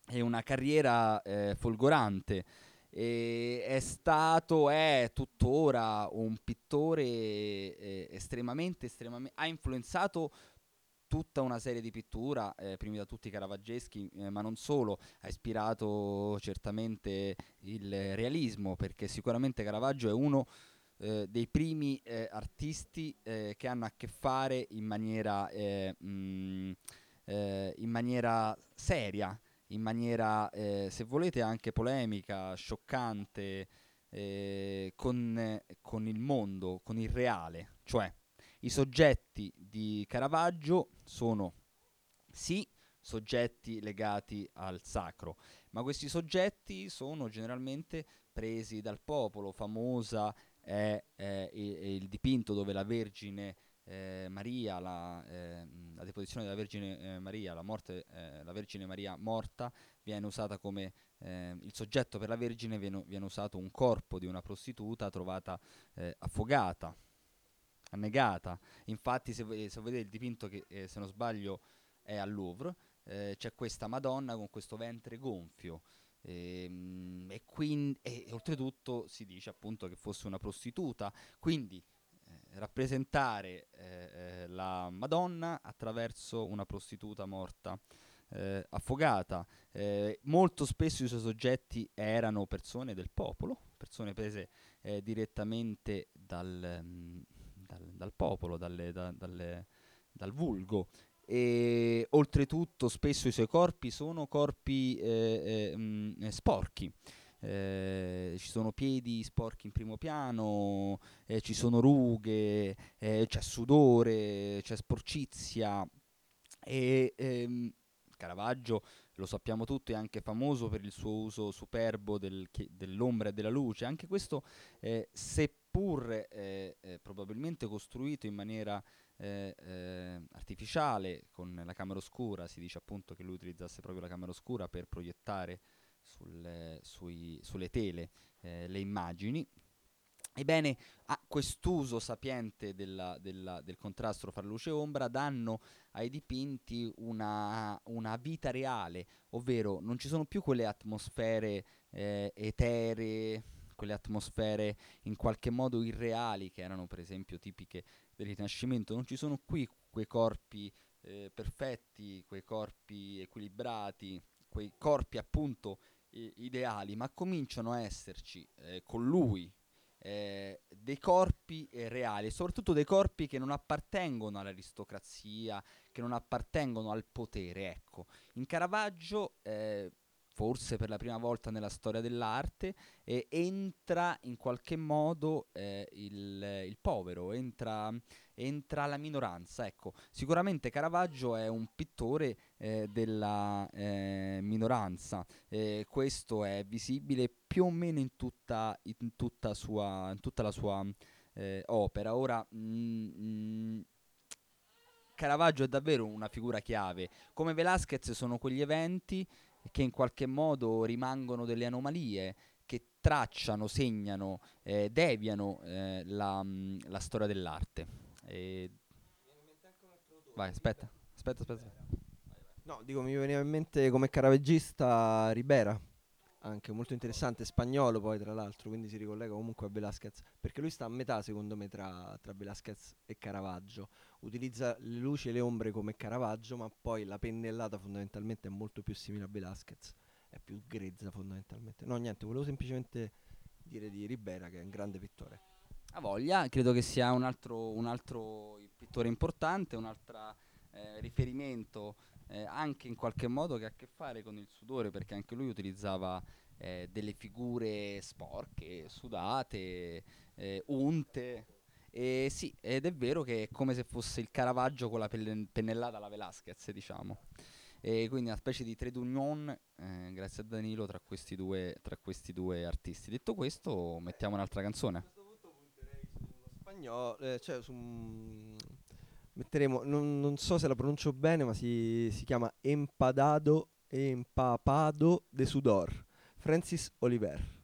e una carriera eh, folgorante. E è stato, è tuttora un pittore eh, estremamente, estremamente, ha influenzato tutta una serie di pittura, eh, primi da tutti caravaggeschi, eh, ma non solo, ha ispirato certamente il realismo, perché sicuramente Caravaggio è uno eh, dei primi eh, artisti eh, che hanno a che fare in maniera, mh, eh, in maniera seria, in maniera, se volete, anche polemica, scioccante, con, con il mondo, con il reale. Cioè, i soggetti di Caravaggio sono sì soggetti legati al sacro, ma questi soggetti sono generalmente presi dal popolo. Famosa è, eh, il, è il dipinto dove la Vergine eh, Maria, la, ehm, la deposizione della Vergine eh, Maria, la morte, eh, la Vergine Maria morta, viene usata come ehm, il soggetto per la Vergine, viene, viene usato un corpo di una prostituta trovata eh, affogata, annegata. Infatti, se, se vedete il dipinto che eh, se non sbaglio è al Louvre, eh, c'è questa Madonna con questo ventre gonfio. ehm, e, quindi, e oltretutto si dice appunto che fosse una prostituta. Quindi eh, rappresentare eh, eh, la Madonna attraverso una prostituta morta. eh, affogata molto spesso i suoi soggetti erano persone del popolo persone prese direttamente dal, mm, dal- dal popolo dalle- da- dalle- dal vulgo. E oltretutto spesso i suoi corpi sono corpi eh, eh, mm, eh, sporchi. Eh, ci sono piedi sporchi in primo piano, eh, ci sono rughe, eh, c'è sudore, c'è sporcizia. E ehm, Caravaggio, lo sappiamo tutti, è anche famoso per il suo uso superbo del dell'ombra e della luce. Anche questo, eh, seppur eh, eh, probabilmente costruito in maniera eh, eh, artificiale con la camera oscura, si dice appunto che lui utilizzasse proprio la camera oscura per proiettare sul- sui- sulle tele eh, le immagini. Ebbene, a quest'uso sapiente della- della- del contrasto fra luce e ombra danno ai dipinti una, una vita reale, ovvero non ci sono più quelle atmosfere eh, eteree, quelle atmosfere in qualche modo irreali che erano per esempio tipiche del Rinascimento, non ci sono qui quei corpi eh, perfetti, quei corpi equilibrati, quei corpi appunto i- ideali, ma cominciano a esserci eh, con lui eh, dei corpi eh, reali, soprattutto dei corpi che non appartengono all'aristocrazia, che non appartengono al potere. Ecco, in Caravaggio, eh, forse per la prima volta nella storia dell'arte, eh, entra in qualche modo eh, il, il povero, entra, entra la minoranza. Ecco, sicuramente Caravaggio è un pittore eh, della eh, minoranza. Questo è visibile più o meno in tutta, in tutta, sua, in tutta la sua eh, opera. Ora, mm, mm, Caravaggio è davvero una figura chiave. Come Velázquez sono quegli eventi che in qualche modo rimangono delle anomalie, che tracciano, segnano, eh, deviano eh, la, mm, la storia dell'arte. E- Vai, aspetta, aspetta, aspetta. No, dico, mi veniva in mente come caravaggista Ribera, anche molto interessante, spagnolo poi tra l'altro, quindi si ricollega comunque a Velázquez, perché lui sta a metà secondo me tra, tra Velázquez e Caravaggio, utilizza le luci e le ombre come Caravaggio, ma poi la pennellata fondamentalmente è molto più simile a Velázquez, è più grezza fondamentalmente. No, niente, volevo semplicemente dire di Ribera che è un grande pittore. Ha voglia, credo che sia un altro, un altro pittore importante, un altro riferimento eh, anche in qualche modo che ha a che fare con il sudore, perché anche lui utilizzava eh, delle figure sporche, sudate, eh, unte. E sì, ed è vero che è come se fosse il Caravaggio con la pelle- pennellata alla Velázquez, diciamo. E quindi una specie di trade union, eh, grazie a Danilo, tra questi, due, tra questi due artisti. Detto questo, mettiamo un'altra canzone. Spagnolo, eh, cioè su un- metteremo, non, non so se la pronuncio bene, ma si, si chiama Empadado Empapado de Sudor, Francis Oliver.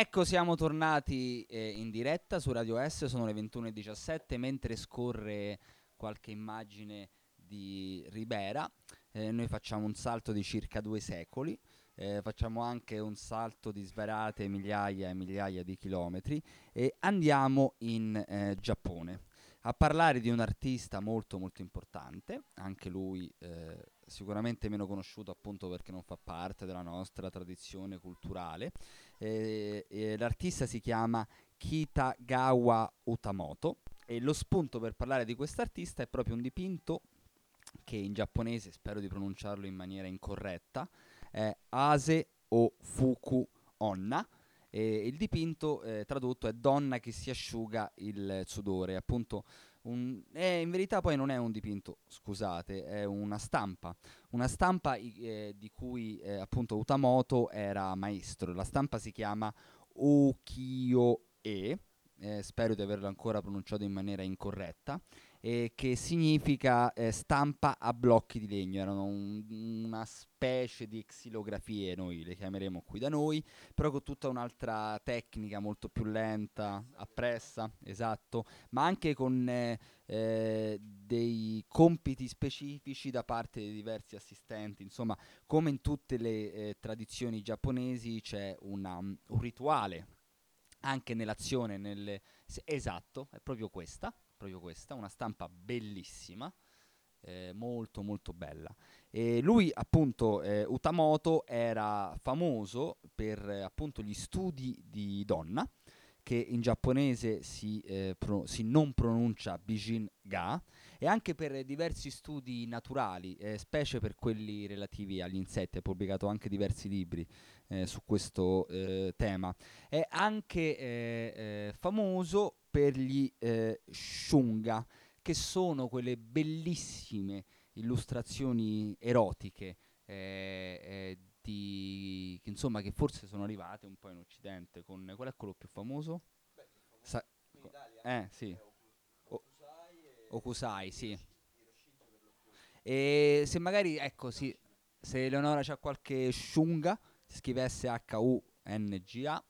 Ecco, siamo tornati eh, in diretta su Radio S, sono le 21.17, mentre scorre qualche immagine di Ribera, eh, noi facciamo un salto di circa due secoli, eh, facciamo anche un salto di svariate migliaia e migliaia di chilometri e andiamo in eh, Giappone a parlare di un artista molto molto importante, anche lui eh, sicuramente meno conosciuto appunto perché non fa parte della nostra tradizione culturale. Eh, eh, l'artista si chiama Kitagawa Utamoto e lo spunto per parlare di quest'artista è proprio un dipinto che in giapponese, spero di pronunciarlo in maniera incorretta, è Ase o Fuku Onna. E il dipinto eh, tradotto è donna che si asciuga il sudore, appunto un- eh, in verità poi non è un dipinto, scusate, è una stampa, una stampa eh, di cui eh, appunto Utamoto era maestro, la stampa si chiama Ukiyo-e, eh, spero di averlo ancora pronunciato in maniera incorretta, eh, che significa eh, stampa a blocchi di legno, erano un- una specie di xilografie, noi le chiameremo qui da noi, però con tutta un'altra tecnica molto più lenta, appressa, esatto, ma anche con eh, eh, dei compiti specifici da parte di diversi assistenti, insomma, come in tutte le eh, tradizioni giapponesi c'è una, un rituale anche nell'azione, nelle... esatto, è proprio questa, proprio questa, una stampa bellissima, eh, molto molto bella. E lui appunto, eh, Utamoto, era famoso per eh, appunto gli studi di donna, che in giapponese si, eh, pro- si non pronuncia Bijin Ga, e anche per diversi studi naturali, eh, specie per quelli relativi agli insetti. Ha pubblicato anche diversi libri eh, su questo eh, tema. È anche eh, famoso per gli eh, shunga, che sono quelle bellissime illustrazioni erotiche eh, eh, di, che, insomma, che forse sono arrivate un po' in Occidente. Con, qual è quello più famoso? Sa- eh, sì. O- Okusai, sì. E se magari, ecco, sì, se Eleonora c'ha qualche shunga, si scrive S-H-U-N-G-A.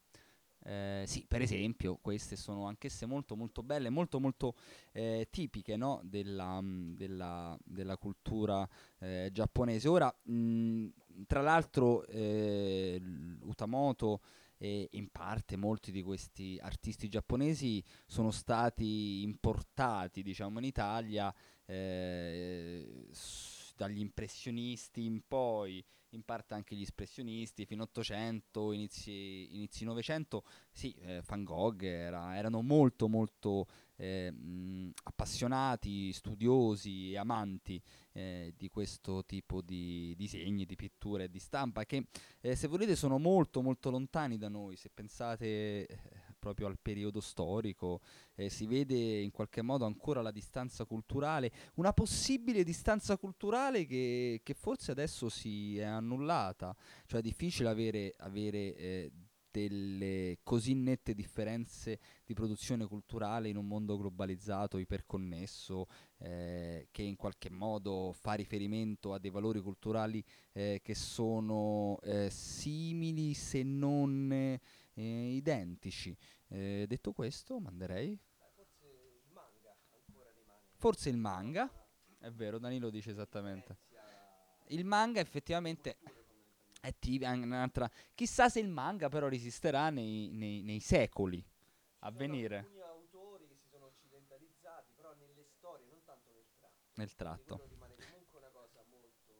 Eh, sì, per esempio, queste sono anch'esse molto molto belle, molto molto eh, tipiche no, della, mm, della- della cultura eh, giapponese. Ora, mh, tra l'altro, eh, Utamoto e in parte molti di questi artisti giapponesi sono stati importati, diciamo, in Italia eh, dagli impressionisti in poi, in parte anche gli espressionisti, fino 800, inizi, 900, sì, eh, Van Gogh era- erano molto molto eh, mh, appassionati, studiosi, amanti eh, di questo tipo di disegni, di pitture e di stampa che eh, se volete sono molto molto lontani da noi, se pensate eh, proprio al periodo storico, eh, si vede in qualche modo ancora la distanza culturale, una possibile distanza culturale che, che forse adesso si è annullata, cioè è difficile avere, avere eh, delle così nette differenze di produzione culturale in un mondo globalizzato, iperconnesso, eh, che in qualche modo fa riferimento a dei valori culturali eh, che sono eh, simili se non eh, identici. Eh, detto questo, manderei. Forse il manga, è vero, Danilo dice esattamente. Il manga effettivamente è è un'altra. Chissà se il manga però resisterà nei, nei- nei secoli a venire nel tratto. rimane.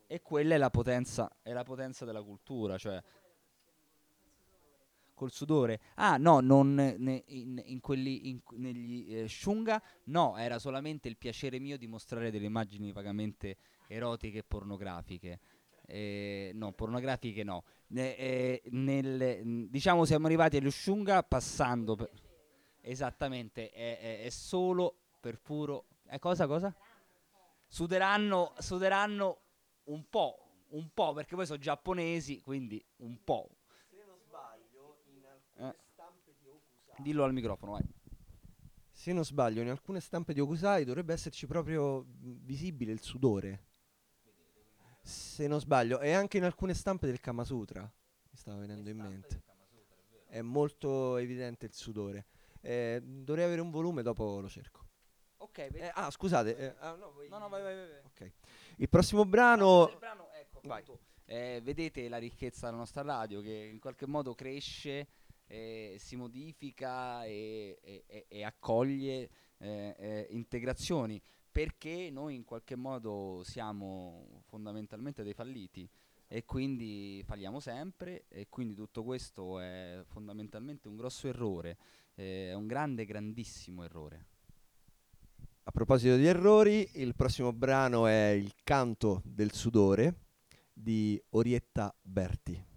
E quella è la potenza, è la potenza della cultura, cioè col sudore. Ah, no, non ne- in, in quelli in, negli eh, Shunga, no, era solamente il piacere mio di mostrare delle immagini vagamente erotiche e pornografiche. Eh, no, pornografiche no. Eh, nel- diciamo siamo arrivati allo Shunga passando per- esattamente, è, è- è solo per puro eh, cosa cosa? Suderanno, suderanno un po', un po' perché poi sono giapponesi, quindi un po'. Se non sbaglio, in alcune Eh. stampe di Okusai... Dillo al microfono, vai. Se non sbaglio, in alcune stampe di Okusai dovrebbe esserci proprio visibile il sudore. Se non sbaglio, e anche in alcune stampe del Kama Sutra, mi stava venendo in mente. È molto evidente il sudore. Eh, dovrei avere un volume, dopo lo cerco. Ok, Eh, ah, scusate. eh, ah, no, voi- No, no, vai, vai, vai. vai. Ok. Il prossimo brano... Il brano, ecco, appunto, eh, vedete la ricchezza della nostra radio che in qualche modo cresce, eh, si modifica e, e- e- accoglie eh, eh, integrazioni perché noi in qualche modo siamo fondamentalmente dei falliti e quindi falliamo sempre e quindi tutto questo è fondamentalmente un grosso errore, eh, è un grande, grandissimo errore. A proposito di errori, il prossimo brano è Il canto del sudore di Orietta Berti.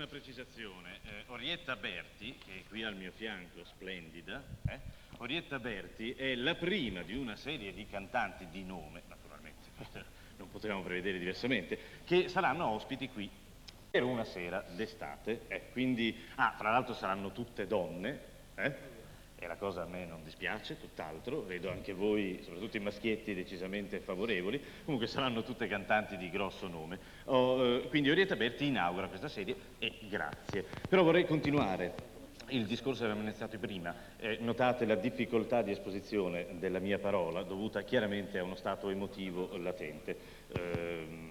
Una precisazione, eh, Orietta Berti, che è qui al mio fianco, splendida, eh, Orietta Berti è la prima di una serie di cantanti di nome, naturalmente, non potevamo prevedere diversamente, che saranno ospiti qui per una sera d'estate. eh, quindi, ah, fra l'altro saranno tutte donne, eh, e la cosa a me non dispiace, tutt'altro, vedo anche voi, soprattutto i maschietti, decisamente favorevoli, comunque saranno tutte cantanti di grosso nome. Oh, eh, quindi Orietta Berti inaugura questa serie e grazie. Però vorrei continuare il discorso che avevamo iniziato prima. Eh, notate la difficoltà di esposizione della mia parola, dovuta chiaramente a uno stato emotivo latente. Bene.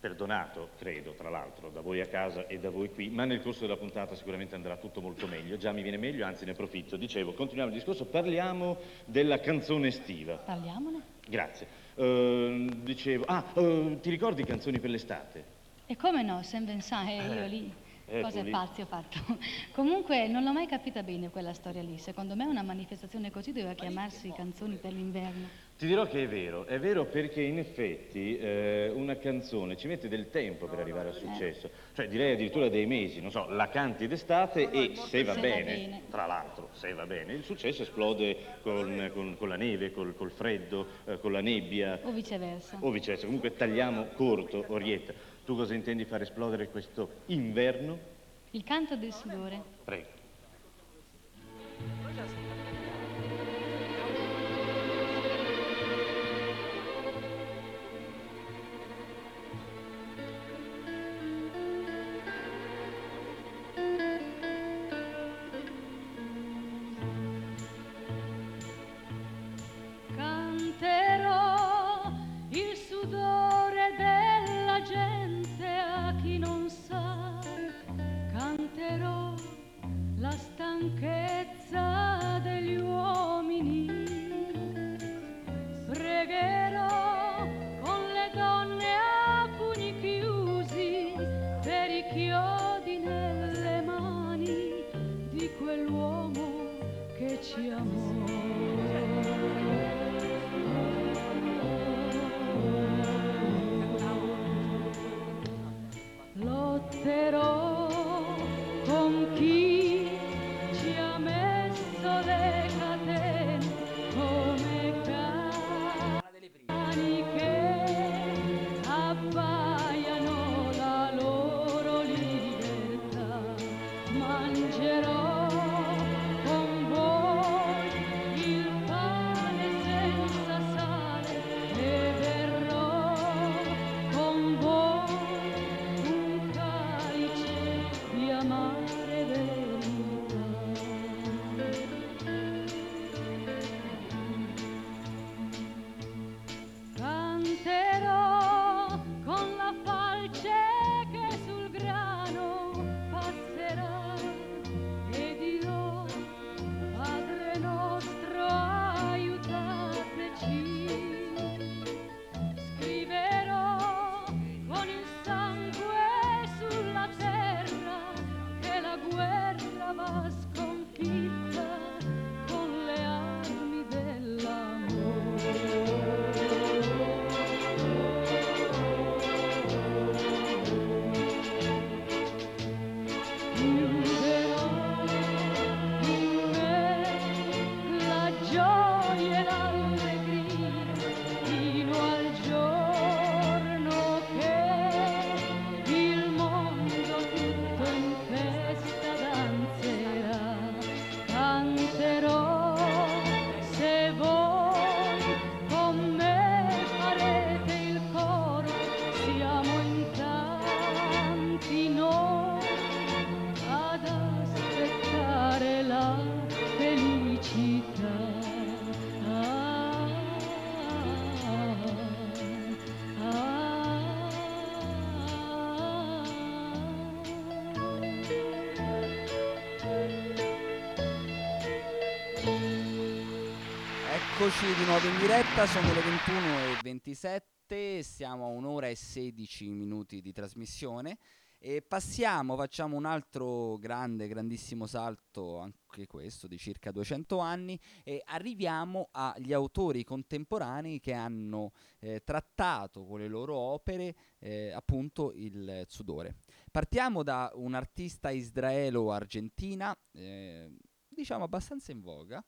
Perdonato, credo, tra l'altro, da voi a casa e da voi qui, ma nel corso della puntata sicuramente andrà tutto molto meglio. Già mi viene meglio, anzi ne approfitto. Dicevo, continuiamo il discorso, parliamo della canzone estiva. Parliamone. Grazie. Ehm, dicevo, ah, eh, ti ricordi canzoni per l'estate? E come no, Saint Vincent, e io lì. eh, Cose lì. pazze ho fatto. Comunque non l'ho mai capita bene quella storia lì. Secondo me una manifestazione così doveva chiamarsi Canzoni per l'inverno. Ti dirò che è vero, è vero perché in effetti eh, una canzone ci mette del tempo per arrivare al successo, cioè direi addirittura dei mesi, non so, la canti d'estate e se va bene. tra l'altro, se va bene, il successo esplode con, con- con la neve, col, col freddo, eh, con la nebbia O viceversa. o viceversa. Comunque tagliamo corto, Orietta. Tu cosa intendi far esplodere questo inverno? Il canto del sudore. Prego. Eccoci di nuovo in diretta, sono le 21.27, siamo a un'ora e 16 minuti di trasmissione e passiamo, facciamo un altro grande, grandissimo salto, anche questo di circa 200 anni, e arriviamo agli autori contemporanei che hanno eh, trattato con le loro opere eh, appunto il sudore. Partiamo da un'artista israelo-argentina, eh, diciamo abbastanza in voga,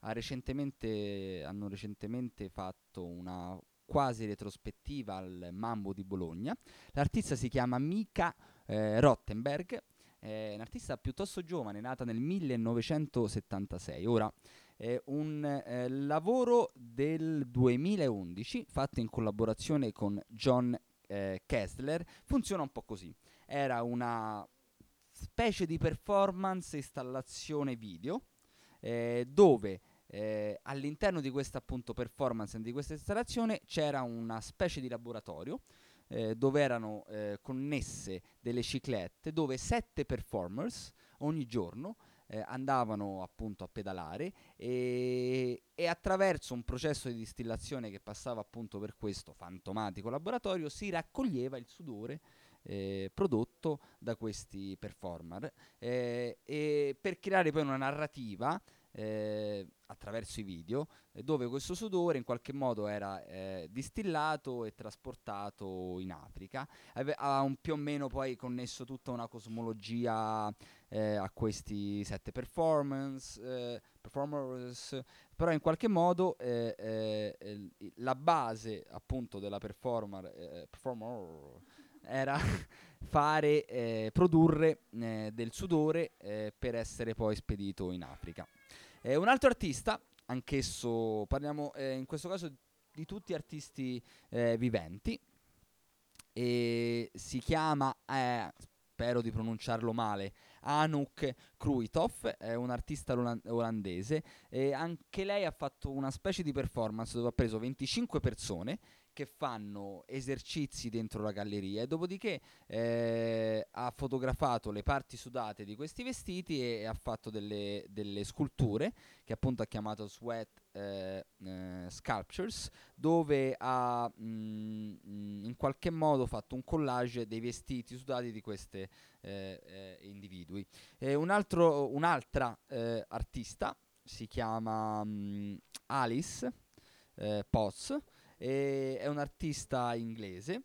ha recentemente, hanno recentemente fatto una quasi retrospettiva al Mambo di Bologna. L'artista si chiama Mika eh, Rottenberg, è un'artista piuttosto giovane, nata nel 1976. Ora, è un eh, lavoro del 2011 fatto in collaborazione con John eh, Kessler. Funziona un po' così. Era una specie di performance installazione video eh, dove eh, all'interno di questa appunto performance di questa installazione c'era una specie di laboratorio eh, dove erano eh, connesse delle ciclette dove sette performers ogni giorno eh, andavano appunto a pedalare e, e attraverso un processo di distillazione che passava appunto per questo fantomatico laboratorio si raccoglieva il sudore eh, prodotto da questi performer. Eh, e per creare poi una narrativa eh, attraverso i video eh, dove questo sudore in qualche modo era eh, distillato e trasportato in Africa. Ave- ha un più o meno poi connesso tutta una cosmologia eh, a questi sette performance performers però in qualche modo la base appunto della performer, performer era fare eh, produrre eh, del sudore eh, per essere poi spedito in Africa. Eh, un altro artista, anch'esso parliamo eh, in questo caso di tutti artisti eh, viventi, e si chiama, spero di pronunciarlo male, Anouk Kruithoff, è un'artista olan- olandese e anche lei ha fatto una specie di performance dove ha preso 25 persone che fanno esercizi dentro la galleria e dopodiché eh, ha fotografato le parti sudate di questi vestiti e, e ha fatto delle, delle sculture che appunto ha chiamato Sweat eh, eh, Sculptures dove ha mm, mm, in qualche modo fatto un collage dei vestiti sudati di questi individui. E un altro, un'altra eh, artista si chiama mm, Alice eh, Potts e è un'artista inglese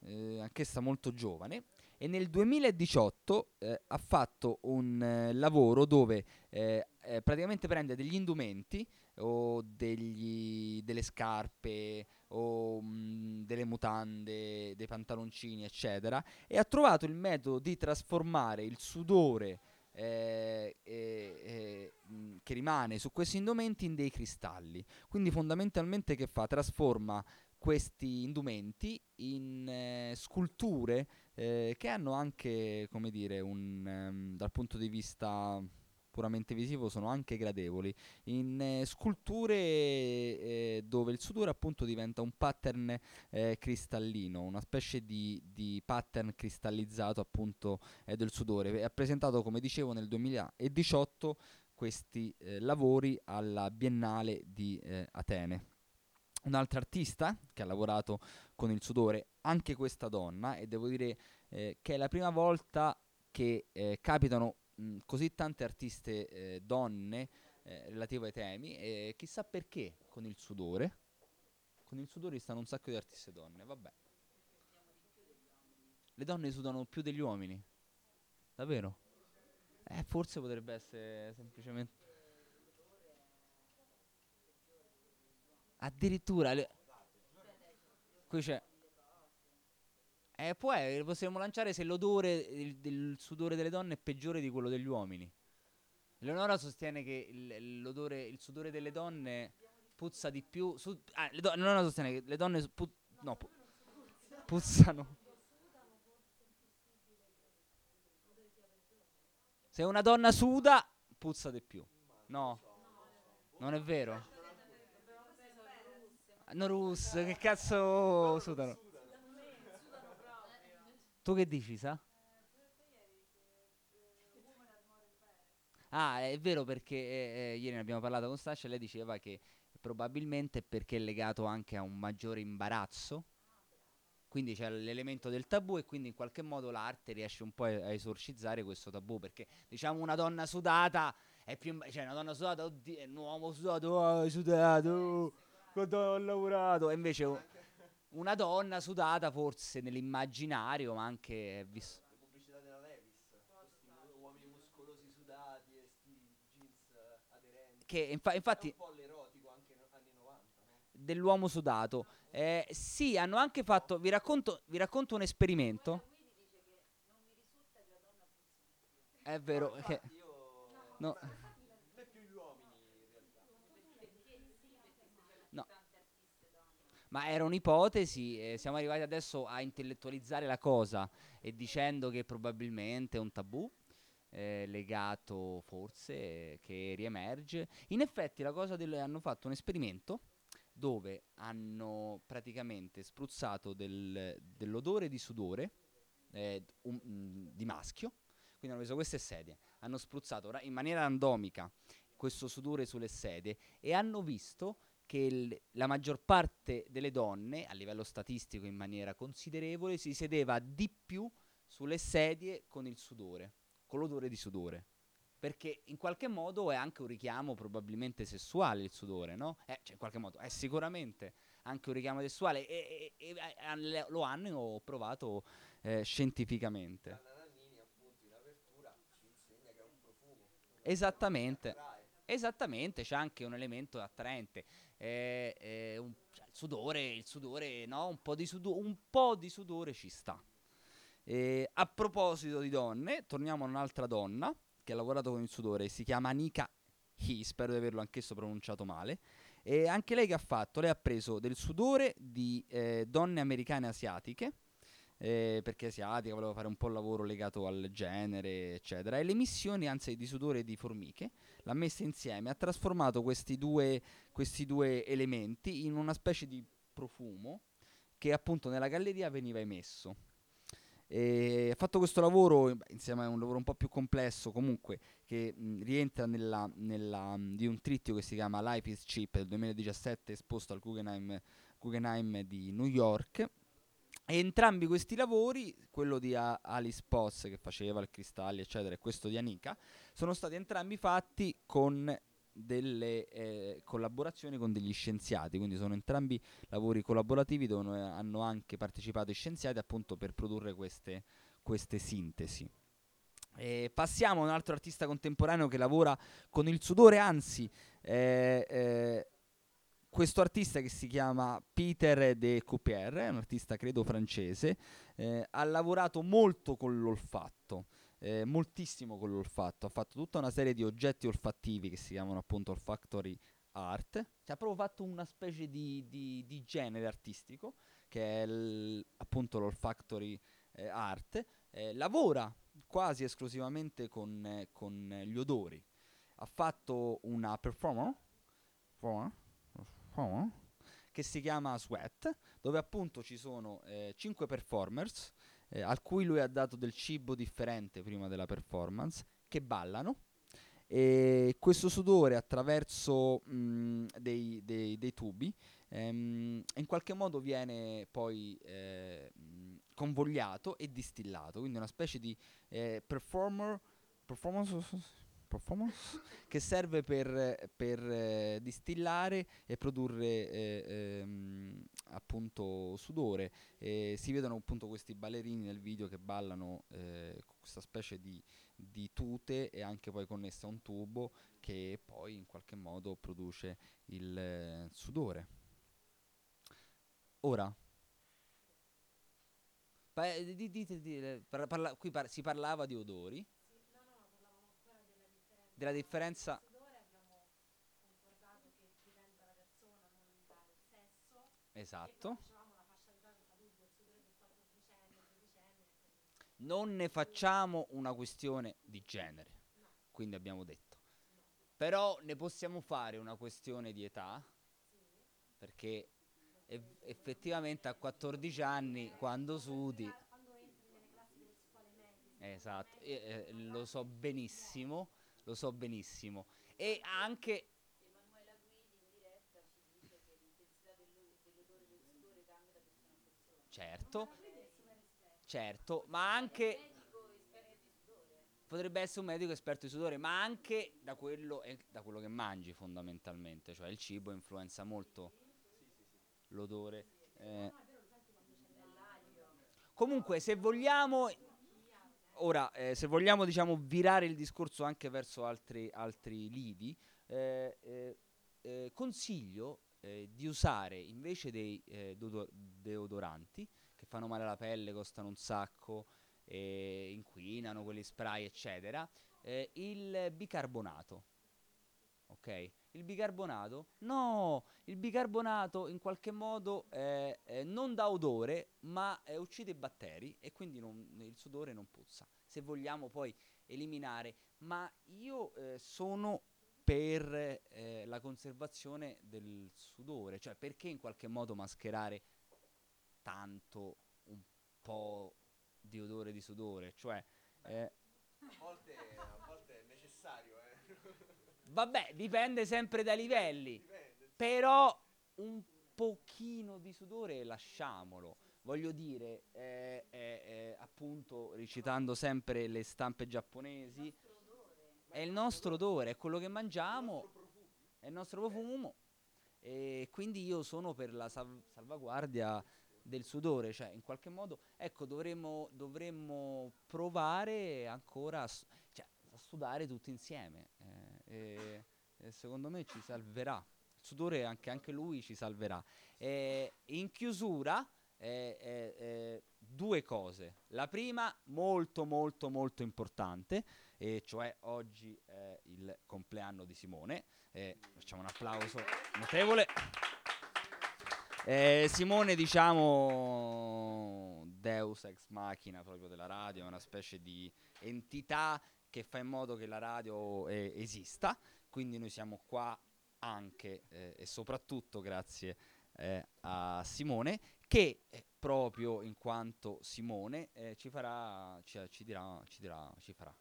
eh, anch'essa molto giovane, e nel 2018 eh, ha fatto un eh, lavoro dove eh, eh, praticamente prende degli indumenti o degli- delle scarpe o mh, delle mutande, dei pantaloncini, eccetera, e ha trovato il metodo di trasformare il sudore eh, eh, mh, che rimane su questi indumenti in dei cristalli. Quindi fondamentalmente che fa? Trasforma questi indumenti in eh, sculture eh, che hanno anche, come dire, un, ehm, dal punto di vista puramente visivo sono anche gradevoli in eh, sculture eh, dove il sudore appunto diventa un pattern eh, cristallino, una specie di, di pattern cristallizzato appunto eh, del sudore. Ha presentato, come dicevo, nel 2018 questi eh, lavori alla Biennale di eh, Atene. Un'altra artista che ha lavorato con il sudore, anche questa donna, e devo dire che è la prima volta che capitano così tante artiste eh, donne eh, relative ai temi, e chissà perché con il sudore. Con il sudore stanno un sacco di artiste donne, vabbè. Le donne sudano più degli uomini, davvero? Eh, forse potrebbe essere semplicemente... Addirittura... le- Qui c'è... Eh, può possiamo lanciare se l'odore il- del sudore delle donne è peggiore di quello degli uomini. Leonora sostiene che il, il sudore delle donne puzza di più. su- ah, do- Leonora sostiene che le donne pu- no, pu- puzzano. Se una donna suda, puzza di più. No, non è vero. No, russe, che cazzo sudano? Tu che dici, sa? Ah, è vero perché eh, eh, ieri ne abbiamo parlato con Sasha e lei diceva che probabilmente è perché è legato anche a un maggiore imbarazzo. Quindi c'è l'elemento del tabù e quindi in qualche modo l'arte riesce un po' a esorcizzare questo tabù perché diciamo una donna sudata è più imba- cioè una donna sudata, oddio, è un uomo sudato, oh, hai sudato, oh, quanto ho lavorato e invece una donna sudata forse nell'immaginario ma anche è vis- Le pubblicità della Levis, questi uomini muscolosi sudati e sti jeans aderenti. che infa- infatti un po' l'erotico anche no- anni 90, no? dell'uomo sudato. Eh, sì, hanno anche fatto. Vi racconto, vi racconto un esperimento. È vero. Che, no. No. Ma era un'ipotesi, eh, siamo arrivati adesso a intellettualizzare la cosa e dicendo che probabilmente è un tabù eh, legato forse eh, che riemerge. In effetti la cosa del, hanno fatto un esperimento dove hanno praticamente spruzzato del- dell'odore di sudore eh, mm, di maschio, quindi hanno preso queste sedie, hanno spruzzato ra- in maniera randomica questo sudore sulle sedie e hanno visto che il- la maggior parte delle donne, a livello statistico in maniera considerevole, si sedeva di più sulle sedie con il sudore, con l'odore di sudore. Perché in qualche modo è anche un richiamo probabilmente sessuale il sudore, no? Eh, cioè, in qualche modo è sicuramente anche un richiamo sessuale e, e- e- e- lo hanno provato eh, scientificamente. Appunto un. Esattamente. Esattamente, c'è anche un elemento attraente. Eh, eh, un- cioè, il sudore, il sudore, no? Un po' di, sudo- un po' di sudore ci sta. Eh, a proposito di donne, torniamo a un'altra donna che ha lavorato con il sudore, si chiama Anika He, spero di averlo anch'esso pronunciato male. E anche lei che ha fatto? Lei ha preso del sudore di eh, donne americane asiatiche, eh, perché asiatica, voleva fare un po' il lavoro legato al genere, eccetera. E le emissioni, anzi, di sudore di formiche, l'ha messa insieme, ha trasformato questi due, questi due elementi in una specie di profumo che appunto nella galleria veniva emesso. E ha fatto questo lavoro insieme a un lavoro un po' più complesso comunque che mh, rientra nella, nella, mh, di un trittico che si chiama Life is Cheap del 2017 esposto al Guggenheim, Guggenheim di New York e entrambi questi lavori, quello di Alice Potts che faceva il cristalli eccetera e questo di Anika, sono stati entrambi fatti con delle eh, collaborazioni con degli scienziati, quindi sono entrambi lavori collaborativi dove hanno anche partecipato i scienziati appunto per produrre queste, queste sintesi. E passiamo a un altro artista contemporaneo che lavora con il sudore, anzi, eh, eh, questo artista che si chiama Peter de Couper, è un artista credo francese, eh, ha lavorato molto con l'olfatto, eh, moltissimo con l'olfatto, ha fatto tutta una serie di oggetti olfattivi che si chiamano appunto olfactory art, cioè ha proprio fatto una specie di, di- di genere artistico che è l- appunto l'olfactory eh, art, eh, lavora quasi esclusivamente con, eh, con gli odori. Ha fatto una performance, che si chiama Sweat, dove appunto ci sono 5 performers eh, a cui lui ha dato del cibo differente prima della performance, che ballano. E questo sudore attraverso mh, dei, dei- dei tubi ehm, in qualche modo viene poi eh, convogliato e distillato, quindi una specie di eh, performer, performance, performance che serve per, per, eh, distillare e produrre eh, ehm, appunto sudore. E si vedono appunto questi ballerini nel video che ballano eh, questa specie di, di tute e anche poi connessa a un tubo che poi in qualche modo produce il eh, sudore. Ora, pa- di- dite, parla- parla- qui par- si parlava di odori, della differenza... Esatto. Non ne facciamo una questione di genere, quindi abbiamo detto. Però ne possiamo fare una questione di età, perché eff- effettivamente a 14 anni, quando sudi... Esatto, e, eh, lo so benissimo, lo so benissimo. E anche... Certo, certo, ma anche... Potrebbe essere un medico esperto di sudore, ma anche da quello, eh, da quello che mangi fondamentalmente, cioè il cibo influenza molto l'odore. eh. Comunque, se vogliamo, ora, eh, se vogliamo, diciamo, virare il discorso anche verso altri, altri lidi, eh, eh, eh, consiglio eh, di usare invece dei eh, deodoranti che fanno male alla pelle, costano un sacco, inquinano, quelli spray, eccetera, il bicarbonato. Ok? Il bicarbonato? No, il bicarbonato in qualche modo eh, eh, non dà odore, ma eh, uccide i batteri e quindi non- il sudore non puzza. Se vogliamo poi eliminare, ma io eh, sono per eh, la conservazione del sudore, cioè perché in qualche modo mascherare tanto un po' di odore di sudore, cioè eh, A volte, a volte è necessario, eh. Vabbè, dipende sempre dai livelli. Però un pochino di sudore lasciamolo. Voglio dire, eh, eh, eh, appunto, recitando sempre le stampe giapponesi, è il nostro odore, è quello che mangiamo, è il nostro profumo. E quindi io sono per la sal- salvaguardia del sudore, cioè in qualche modo, ecco, dovremmo, dovremmo provare ancora a, cioè, a sudare tutti insieme. E, e secondo me ci salverà. Il sudore anche, anche lui ci salverà. E in chiusura, eh, eh, eh, due cose. La prima, molto molto molto importante, e cioè oggi è il compleanno di Simone. Eh, facciamo un applauso notevole. Eh, Simone, diciamo, Deus ex machina proprio della radio, è una specie di entità che fa in modo che la radio eh, esista, quindi noi siamo qua anche eh, e soprattutto grazie eh, a Simone che eh, proprio in quanto Simone eh, ci farà, ci, ci dirà, ci dirà, ci farà.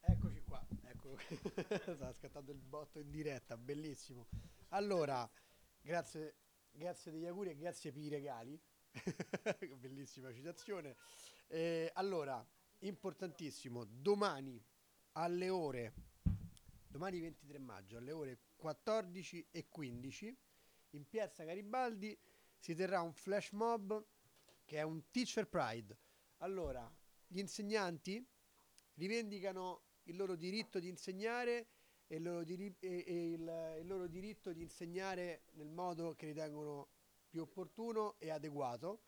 Eccoci qua, ecco, sta scattando il botto in diretta, bellissimo. Allora, grazie, grazie degli auguri e grazie per i regali, bellissima citazione. Eh, allora, importantissimo, domani alle ore, domani 23 maggio, alle ore 14 e 15, in piazza Garibaldi si terrà un flash mob che è un teacher pride. Allora, gli insegnanti rivendicano il loro diritto di insegnare e il loro, diri- e- il- il loro diritto di insegnare nel modo che ritengono più opportuno e adeguato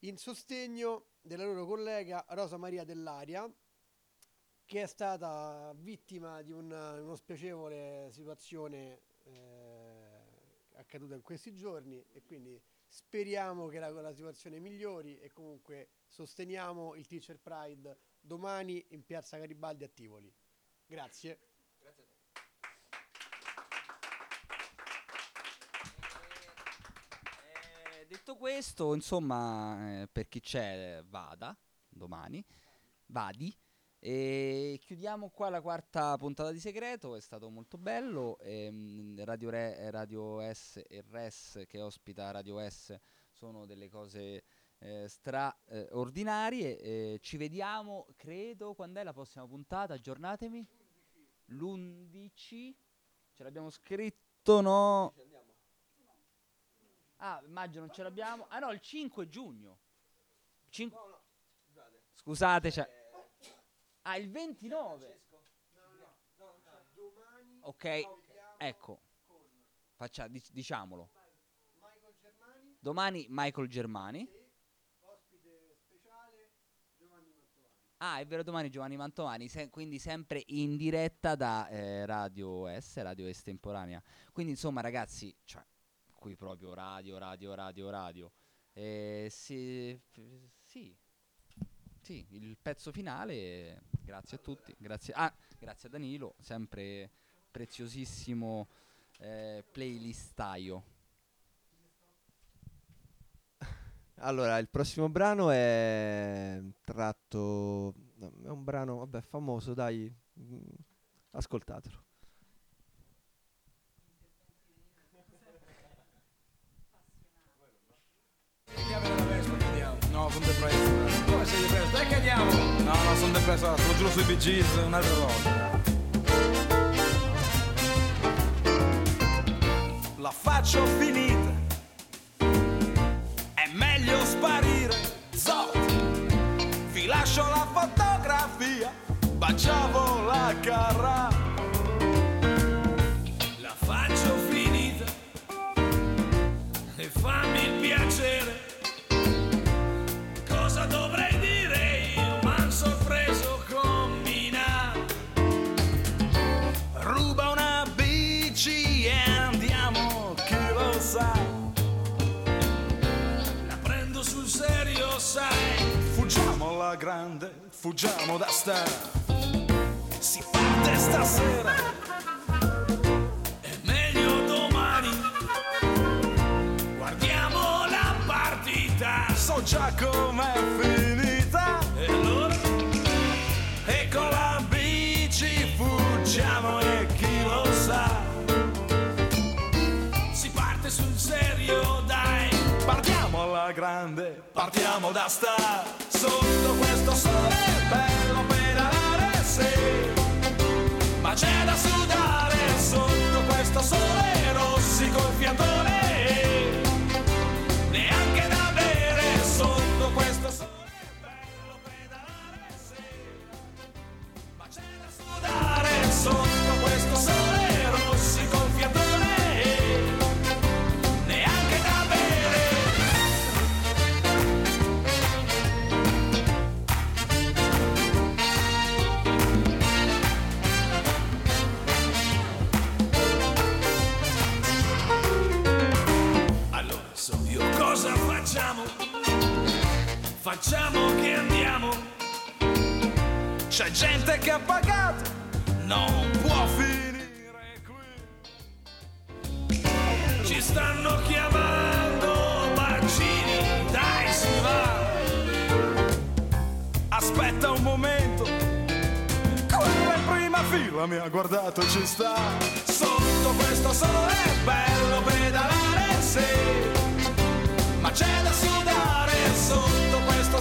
in sostegno della loro collega Rosa Maria Dell'Aria che è stata vittima di una, uno spiacevole situazione eh, accaduta in questi giorni e quindi speriamo che la, la situazione migliori e comunque sosteniamo il Teacher Pride domani in piazza Garibaldi a Tivoli. Grazie. Eh, detto questo, insomma, eh, per chi c'è, eh, vada domani, vadi. E chiudiamo qua la quarta puntata di Segreto, è stato molto bello. ehm, Radio, Re- Radio S e Res che ospita Radio S sono delle cose eh, straordinarie. eh, ci vediamo, credo, quando è la prossima puntata? Aggiornatemi. L'11. Ce l'abbiamo scritto, no? Ah, maggio non ce l'abbiamo. Ah no, il 5 giugno. Cin- Scusate, c'è... Ah, il 29. Ok, ecco. Faccia, dic- diciamolo. Domani Michael Germani. Ah, è vero, domani Giovanni Mantovani, se- quindi sempre in diretta da eh, Radio S, Radio Estemporanea. Quindi insomma ragazzi, cioè, qui proprio radio, radio, radio, radio. Eh, sì, sì, sì, il pezzo finale, grazie a tutti, grazie, ah, grazie a Danilo, sempre preziosissimo eh, playlistaio. Allora, il prossimo brano è tratto. È un brano, vabbè, famoso, dai. mm, Ascoltatelo. No, sono depresso. Come sei depresso? Dai che andiamo! No, no, sono depresso, lo giuro sui Bee Gees, un'altra volta. La faccio finita. È meglio sparire. Zot. Vi lascio la fotografia. Baciavo la carra. Grande, fuggiamo da sta. Si parte stasera. È meglio domani. Guardiamo la partita, so già com'è finita. E allora? E con la bici fuggiamo e chi lo sa. Si parte sul serio, dai. Partiamo alla grande, partiamo da sta. Sotto c'è da sudare sotto questo sole rossico il fiatone. Facciamo? Facciamo che andiamo. C'è gente che ha pagato, non può finire qui. Ci stanno chiamando bacini, dai si va. Aspetta un momento, quello in prima fila mi ha guardato, ci sta. Sotto questo sole bello pedalare, sì.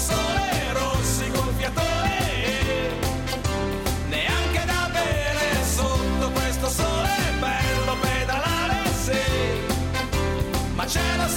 sole, rossi col. Neanche da bere sotto questo sole, bello pedalare, sì. Ma c'è la